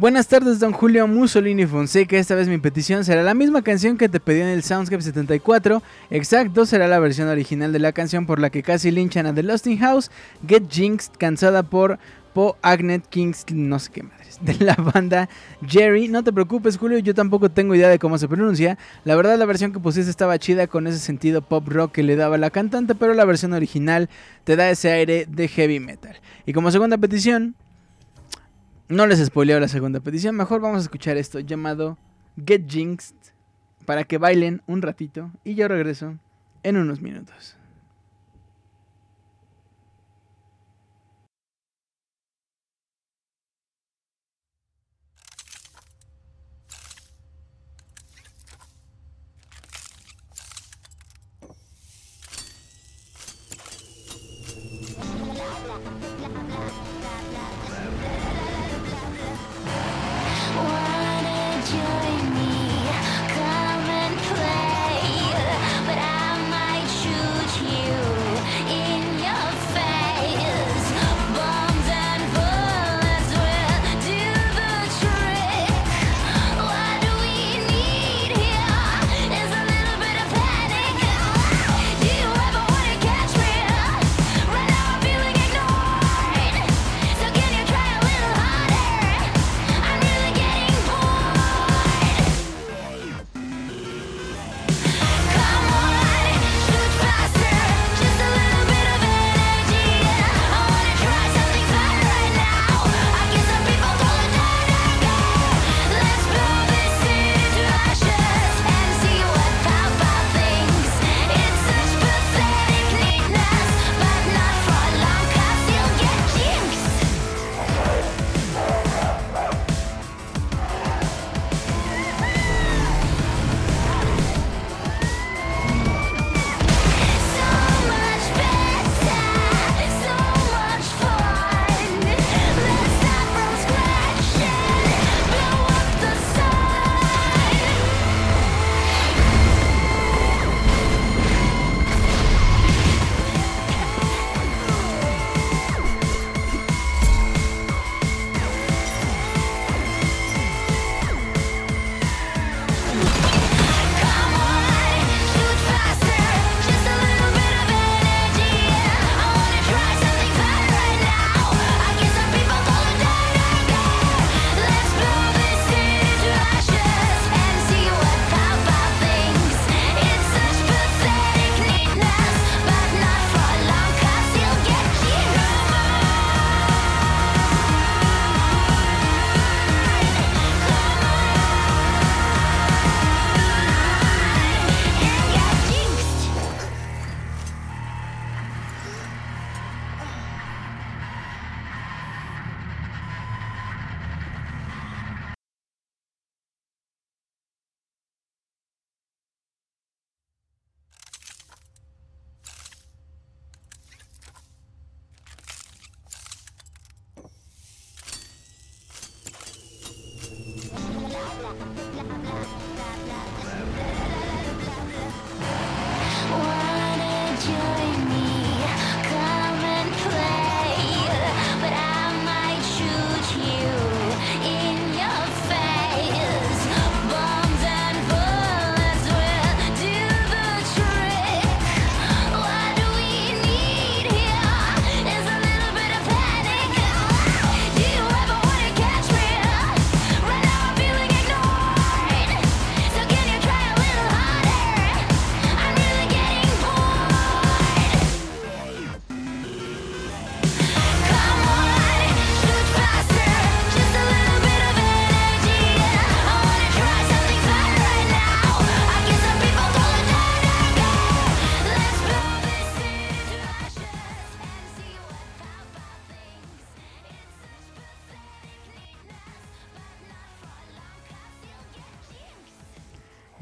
Buenas tardes, don Julio Mussolini Fonseca. Esta vez mi petición será la misma canción que te pedí en el Soundscape 74. Exacto, será la versión original de la canción por la que casi linchan a The Lost in House, Get Jinxed, cansada por Po Agnet Kings, no sé qué más de la banda Jerry. No te preocupes, Julio, yo tampoco tengo idea de cómo se pronuncia. La verdad, la versión que pusiste estaba chida con ese sentido pop rock que le daba la cantante, pero la versión original te da ese aire de heavy metal. Y como segunda petición, no les spoileo la segunda petición, mejor vamos a escuchar esto llamado Get Jinxed para que bailen un ratito y yo regreso en unos minutos.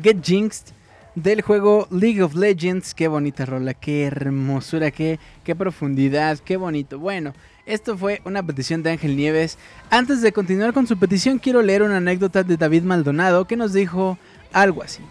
Get Jinxed del juego League of Legends. Qué bonita rola, qué hermosura, qué, qué profundidad, qué bonito. Bueno, esto fue una petición de Ángel Nieves. Antes de continuar con su petición, quiero leer una anécdota de David Maldonado que nos dijo algo así.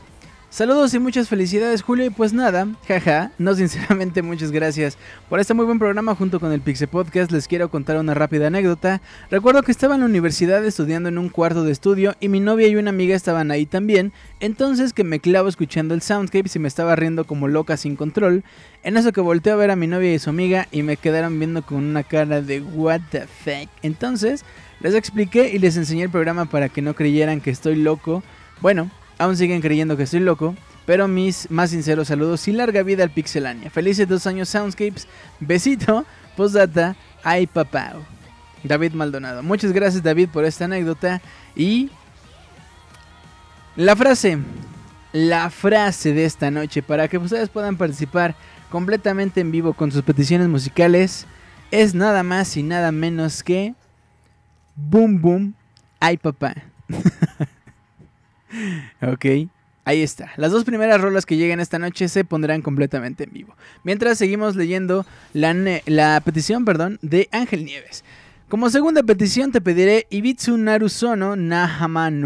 Saludos y muchas felicidades Julio y pues nada, jaja, no sinceramente muchas gracias por este muy buen programa junto con el Pixel Podcast, les quiero contar una rápida anécdota. Recuerdo que estaba en la universidad estudiando en un cuarto de estudio y mi novia y una amiga estaban ahí también, entonces que me clavo escuchando el soundscape y me estaba riendo como loca sin control, en eso que volteé a ver a mi novia y su amiga y me quedaron viendo con una cara de what the fuck. Entonces les expliqué y les enseñé el programa para que no creyeran que estoy loco. Bueno, Aún siguen creyendo que estoy loco, pero mis más sinceros saludos y larga vida al Pixelania. Felices dos años Soundscapes. Besito, postdata, ay papá. David Maldonado. Muchas gracias David por esta anécdota. Y la frase, la frase de esta noche para que ustedes puedan participar completamente en vivo con sus peticiones musicales es nada más y nada menos que Boom Boom, ay papá. ok. Ahí está. Las dos primeras rolas que llegan esta noche se pondrán completamente en vivo. Mientras seguimos leyendo la, petición perdón, de Ángel Nieves. Como segunda petición te pediré Ibitsu Narusono Nahaman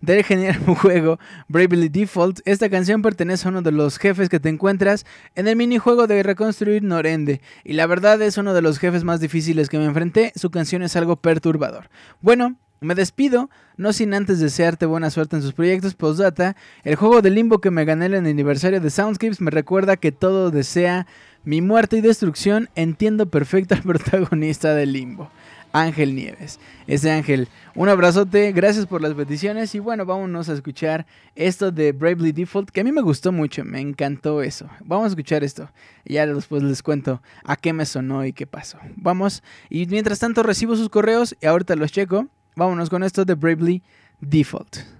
del genial juego Bravely Default. Esta canción pertenece a uno de los jefes que te encuentras en el minijuego de reconstruir Norende. Y la verdad es uno de los jefes más difíciles que me enfrenté. Su canción es algo perturbador. Bueno, me despido, no sin antes desearte buena suerte en sus proyectos. Postdata, el juego de limbo que me gané en el aniversario de Soundscapes me recuerda que todo desea mi muerte y destrucción. Entiendo perfecto al protagonista del limbo, Ángel Nieves. Ese Ángel, un abrazote, gracias por las peticiones y bueno, vámonos a escuchar esto de Bravely Default, que a mí me gustó mucho, me encantó eso. Vamos a escuchar esto y ya después les cuento a qué me sonó y qué pasó. Vamos, y mientras tanto recibo sus correos y ahorita los checo. Vámonos con esto de Bravely Default.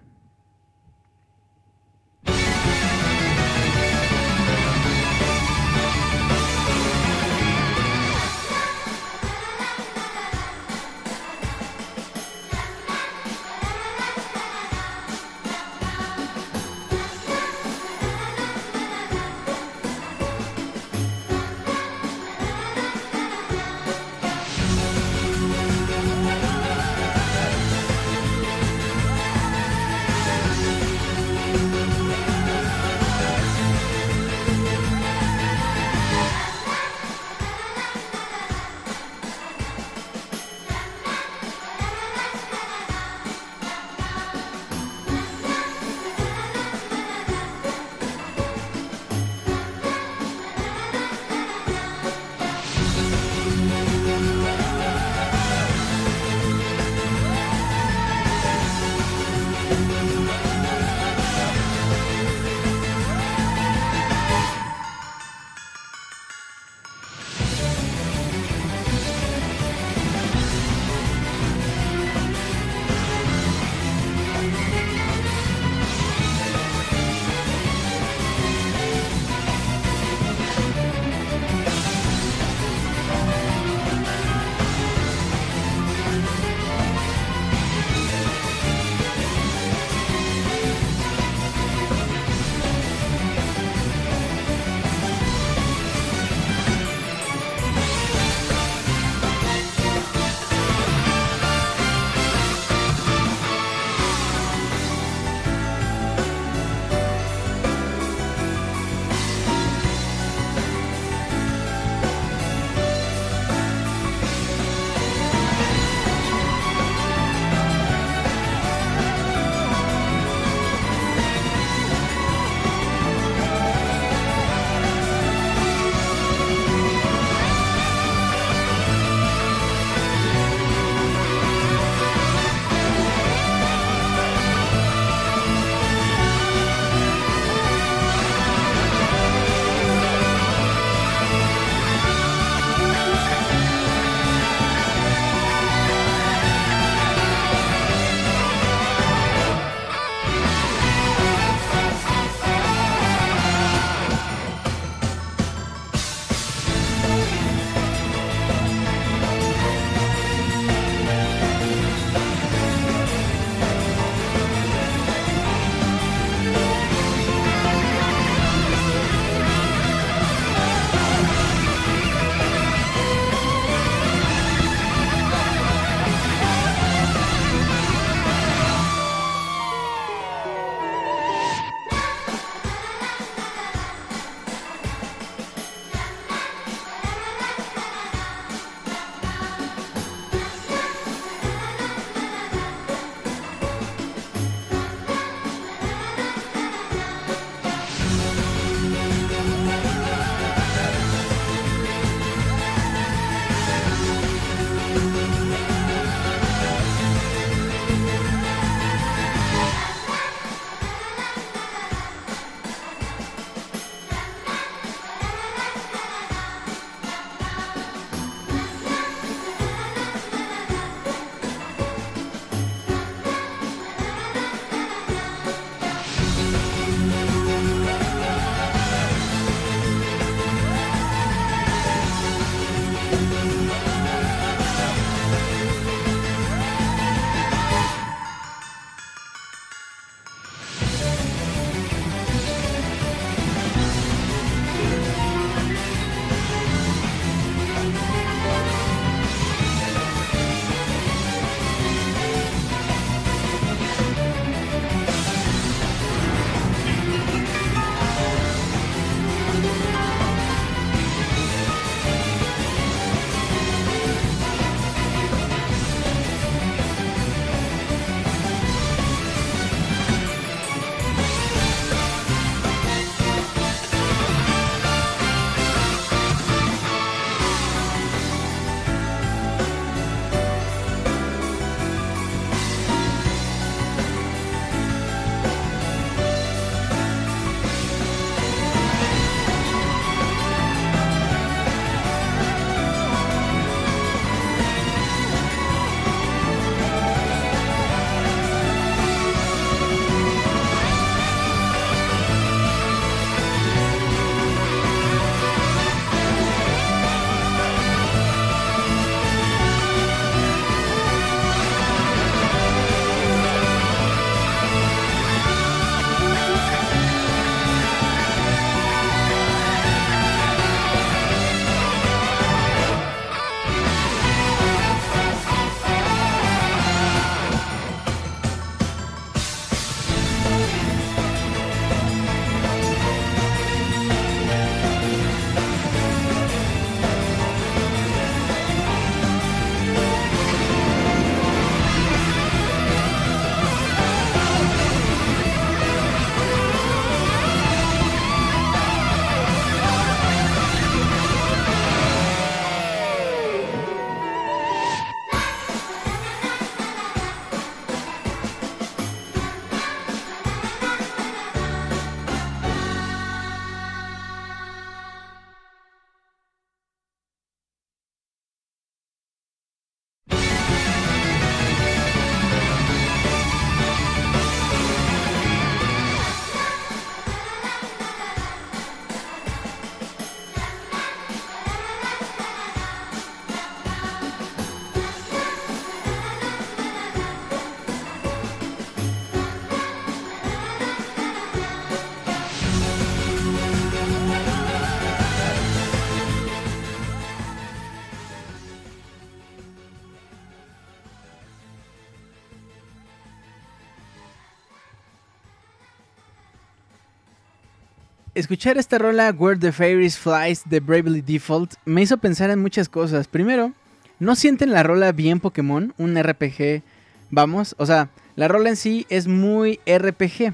Escuchar esta rola Where the Fairies Flies de Bravely Default me hizo pensar en muchas cosas. Primero, ¿no sienten la rola bien Pokémon? Un RPG, vamos, o sea, la rola en sí es muy RPG.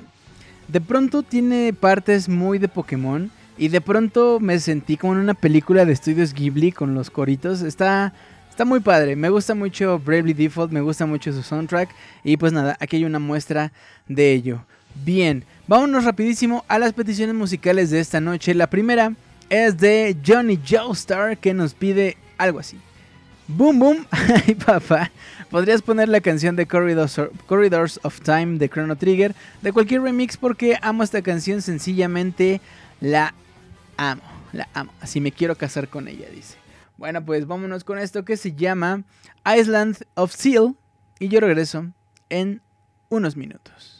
De pronto tiene partes muy de Pokémon y de pronto me sentí como en una película de estudios Ghibli con los coritos. Está Está muy padre, me gusta mucho Bravely Default, me gusta mucho su soundtrack y pues nada, aquí hay una muestra de ello. Bien, vámonos rapidísimo a las peticiones musicales de esta noche. La primera es de Johnny Joestar que nos pide algo así. Boom Boom, ay papá, podrías poner la canción de Corridors, Corridors of Time de Chrono Trigger de cualquier remix porque amo esta canción, sencillamente la amo, la amo, así me quiero casar con ella, dice. Bueno, pues vámonos con esto que se llama Island of Seal y yo regreso en unos minutos.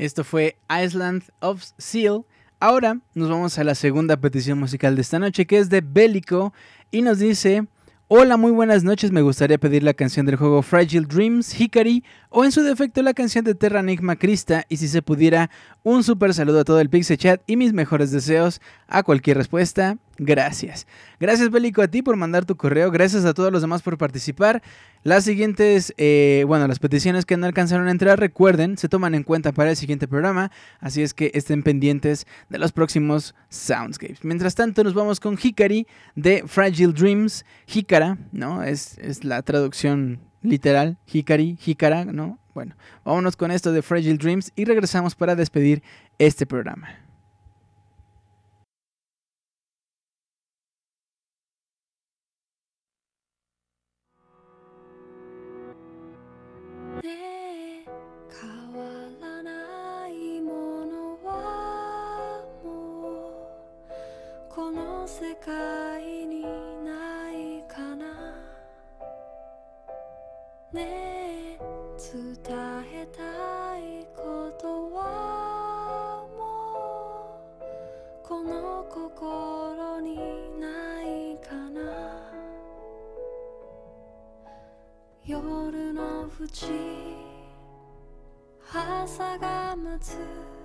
Esto fue Island of Seal. Ahora nos vamos a la segunda petición musical de esta noche, que es de Bélico, y nos dice... Hola, muy buenas noches. Me gustaría pedir la canción del juego Fragile Dreams, Hikari, o en su defecto la canción de Terra Enigma Crista. Y si se pudiera, un super saludo a todo el Pixie Chat y mis mejores deseos a cualquier respuesta. Gracias. Gracias, Bélico, a ti por mandar tu correo. Gracias a todos los demás por participar. Las siguientes, eh, bueno, las peticiones que no alcanzaron a entrar, recuerden, se toman en cuenta para el siguiente programa. Así es que estén pendientes de los próximos Soundscapes. Mientras tanto, nos vamos con Hikari de Fragile Dreams. Hikara, ¿no? Es, es la traducción literal. Hikari, Hikara, ¿no? Bueno, vámonos con esto de Fragile Dreams y regresamos para despedir este programa. 世界にないかな。ねえ伝えたいことはもうこの心にないかな。夜の淵朝が待つ。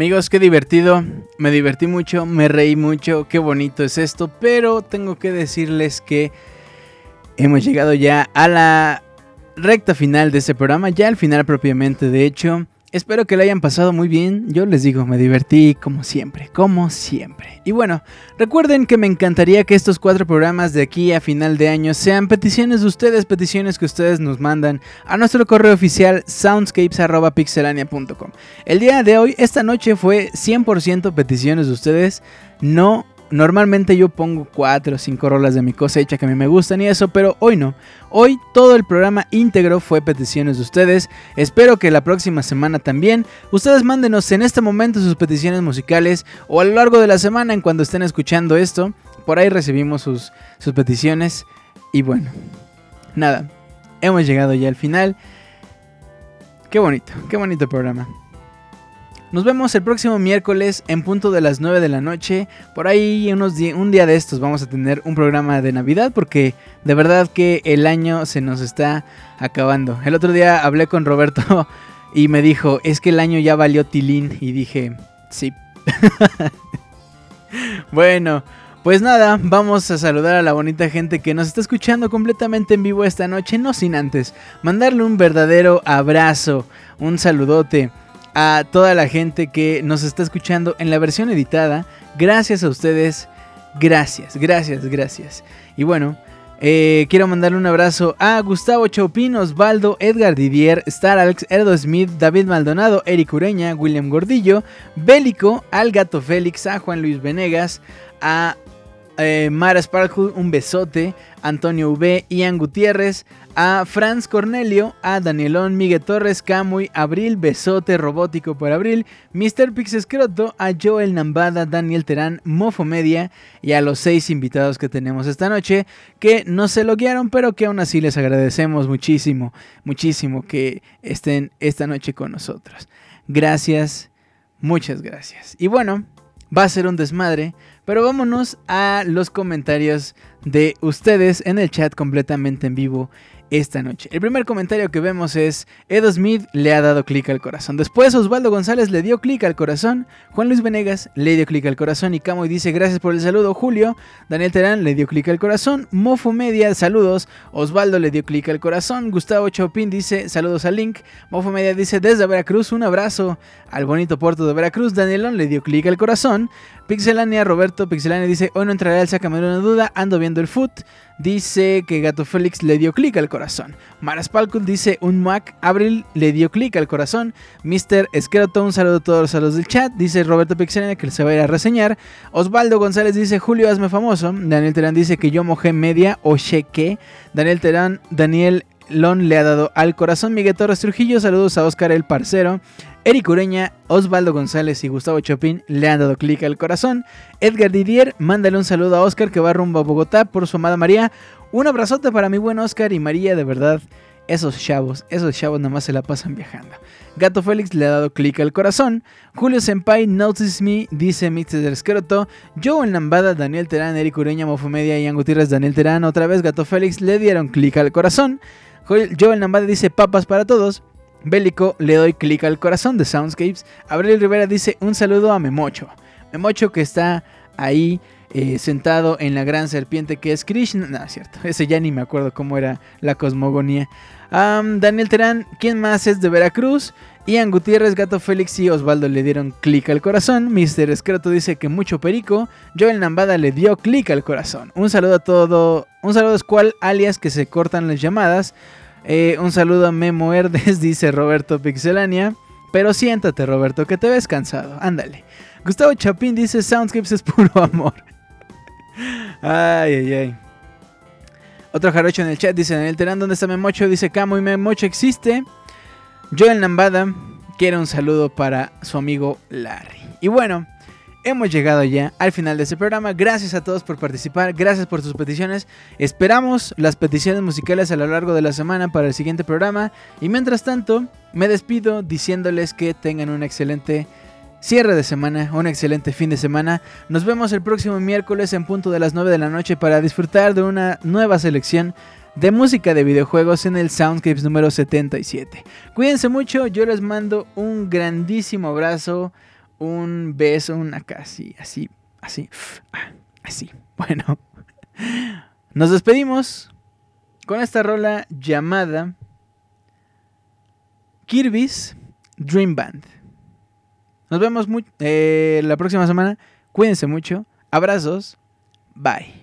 Amigos, qué divertido, me divertí mucho, me reí mucho, qué bonito es esto, pero tengo que decirles que hemos llegado ya a la recta final de este programa, ya al final propiamente, de hecho. Espero que lo hayan pasado muy bien. Yo les digo, me divertí como siempre, como siempre. Y bueno, recuerden que me encantaría que estos cuatro programas de aquí a final de año sean peticiones de ustedes, peticiones que ustedes nos mandan a nuestro correo oficial soundscapes.pixelania.com. El día de hoy, esta noche fue 100% peticiones de ustedes. No Normalmente yo pongo 4 o 5 rolas de mi cosecha que a mí me gustan y eso, pero hoy no. Hoy todo el programa íntegro fue peticiones de ustedes. Espero que la próxima semana también. Ustedes mándenos en este momento sus peticiones musicales o a lo largo de la semana en cuando estén escuchando esto. Por ahí recibimos sus, sus peticiones. Y bueno, nada, hemos llegado ya al final. Qué bonito, qué bonito programa. Nos vemos el próximo miércoles en punto de las 9 de la noche. Por ahí unos un día de estos vamos a tener un programa de Navidad porque de verdad que el año se nos está acabando. El otro día hablé con Roberto y me dijo, es que el año ya valió tilín y dije, sí. bueno, Pues nada, vamos a saludar a la bonita gente que nos está escuchando completamente en vivo esta noche, no sin antes mandarle un verdadero abrazo, un saludote a toda la gente que nos está escuchando en la versión editada. Gracias a ustedes, gracias, gracias, gracias. Y bueno, eh, quiero mandarle un abrazo a Gustavo Chopin, Osvaldo, Edgar Didier, Star Alex, Erdo Smith, David Maldonado, Eric Ureña, William Gordillo, Bélico, al Gato Félix, a Juan Luis Venegas, a eh, Mara Sparkle, un besote, Antonio V, Ian Gutiérrez, a Franz Cornelio, a Danielón, Miguel Torres, Camuy, Abril, besote robótico por Abril, Mr. Pix Escroto, a Joel Nambada, Daniel Terán, Mofo Media y a los seis invitados que tenemos esta noche que no se loguearon, pero que aún así les agradecemos muchísimo, muchísimo que estén esta noche con nosotros. Gracias, muchas gracias. Y bueno, va a ser un desmadre. Pero vámonos a los comentarios de ustedes en el chat completamente en vivo esta noche. El primer comentario que vemos es Edo Smith le ha dado clic al corazón. Después Osvaldo González le dio clic al corazón. Juan Luis Venegas le dio clic al corazón. Y Camo dice gracias por el saludo. Julio. Daniel Terán le dio clic al corazón. Mofo Media, saludos. Osvaldo le dio clic al corazón. Gustavo Chopin dice saludos a Link. Mofo Media dice desde Veracruz un abrazo al bonito puerto de Veracruz. Danielón le dio clic al corazón. Pixelania, Roberto Pixelania dice hoy no entraré al sácame una duda. Ando viendo el foot. Dice que Gato Félix le dio clic al corazón. Maras Palcul dice un Mac. Abril le dio clic al corazón. Mr. Skeleton, un saludo a todos los del chat. Dice Roberto Pixelania que se va a ir a reseñar. Osvaldo González dice Julio, hazme famoso. Daniel Terán dice que yo mojé media o cheque. Daniel Terán, Daniel Lon le ha dado al corazón. Miguel Torres Trujillo, saludos a Oscar el Parcero. Eric Ureña, Osvaldo González y Gustavo Chopin le han dado clic al corazón. Edgar Didier, mándale un saludo a Oscar que va rumbo a Bogotá por su amada María. Un abrazote para mi buen Oscar y María, de verdad. Esos chavos, esos chavos nada más se la pasan viajando. Gato Félix le ha dado clic al corazón. Julio Senpai, Notice Me, dice Mixer del Escroto. Joe en Lambada, Daniel Terán, Eric Ureña, Mofomedia y Gutiérrez, Daniel Terán. Otra vez Gato Félix le dieron clic al corazón. Joel Nambada dice papas para todos. Bélico, le doy clic al corazón de Soundscapes. Abril Rivera dice un saludo a Memocho. Memocho que está ahí eh, sentado en la gran serpiente que es Krishna. No, es cierto, ese ya ni me acuerdo cómo era la cosmogonía. Daniel Terán, ¿quién más es de Veracruz? Ian Gutiérrez, Gato Félix y Osvaldo le dieron clic al corazón. Mr. Escroto dice que mucho perico. Joel Nambada le dio clic al corazón. Un saludo a todo. Un saludo a Squall, alias que se cortan las llamadas. Eh, un saludo a Memo Herdes, dice Roberto Pixelania. Pero siéntate, Roberto, que te ves cansado. Ándale. Gustavo Chapín dice: Soundscapes es puro amor. ay, ay, ay. Otro jarocho en el chat dice: Daniel Terán, ¿dónde está Memocho? Dice Camo y Memocho existe. Joel Nambada quiere un saludo para su amigo Larry. Y bueno, hemos llegado ya al final de este programa. Gracias a todos por participar, gracias por sus peticiones. Esperamos las peticiones musicales a lo largo de la semana para el siguiente programa. Y mientras tanto, me despido diciéndoles que tengan un excelente cierre de semana, un excelente fin de semana. Nos vemos el próximo miércoles en punto de las 9 de la noche para disfrutar de una nueva selección de música de videojuegos en el Soundscapes número 77. Cuídense mucho, yo les mando un grandísimo abrazo un beso, una casi, así, así, así. Bueno, nos despedimos con esta rola llamada Kirby's Dream Band. Nos vemos eh, la próxima semana. Cuídense mucho. Abrazos. Bye.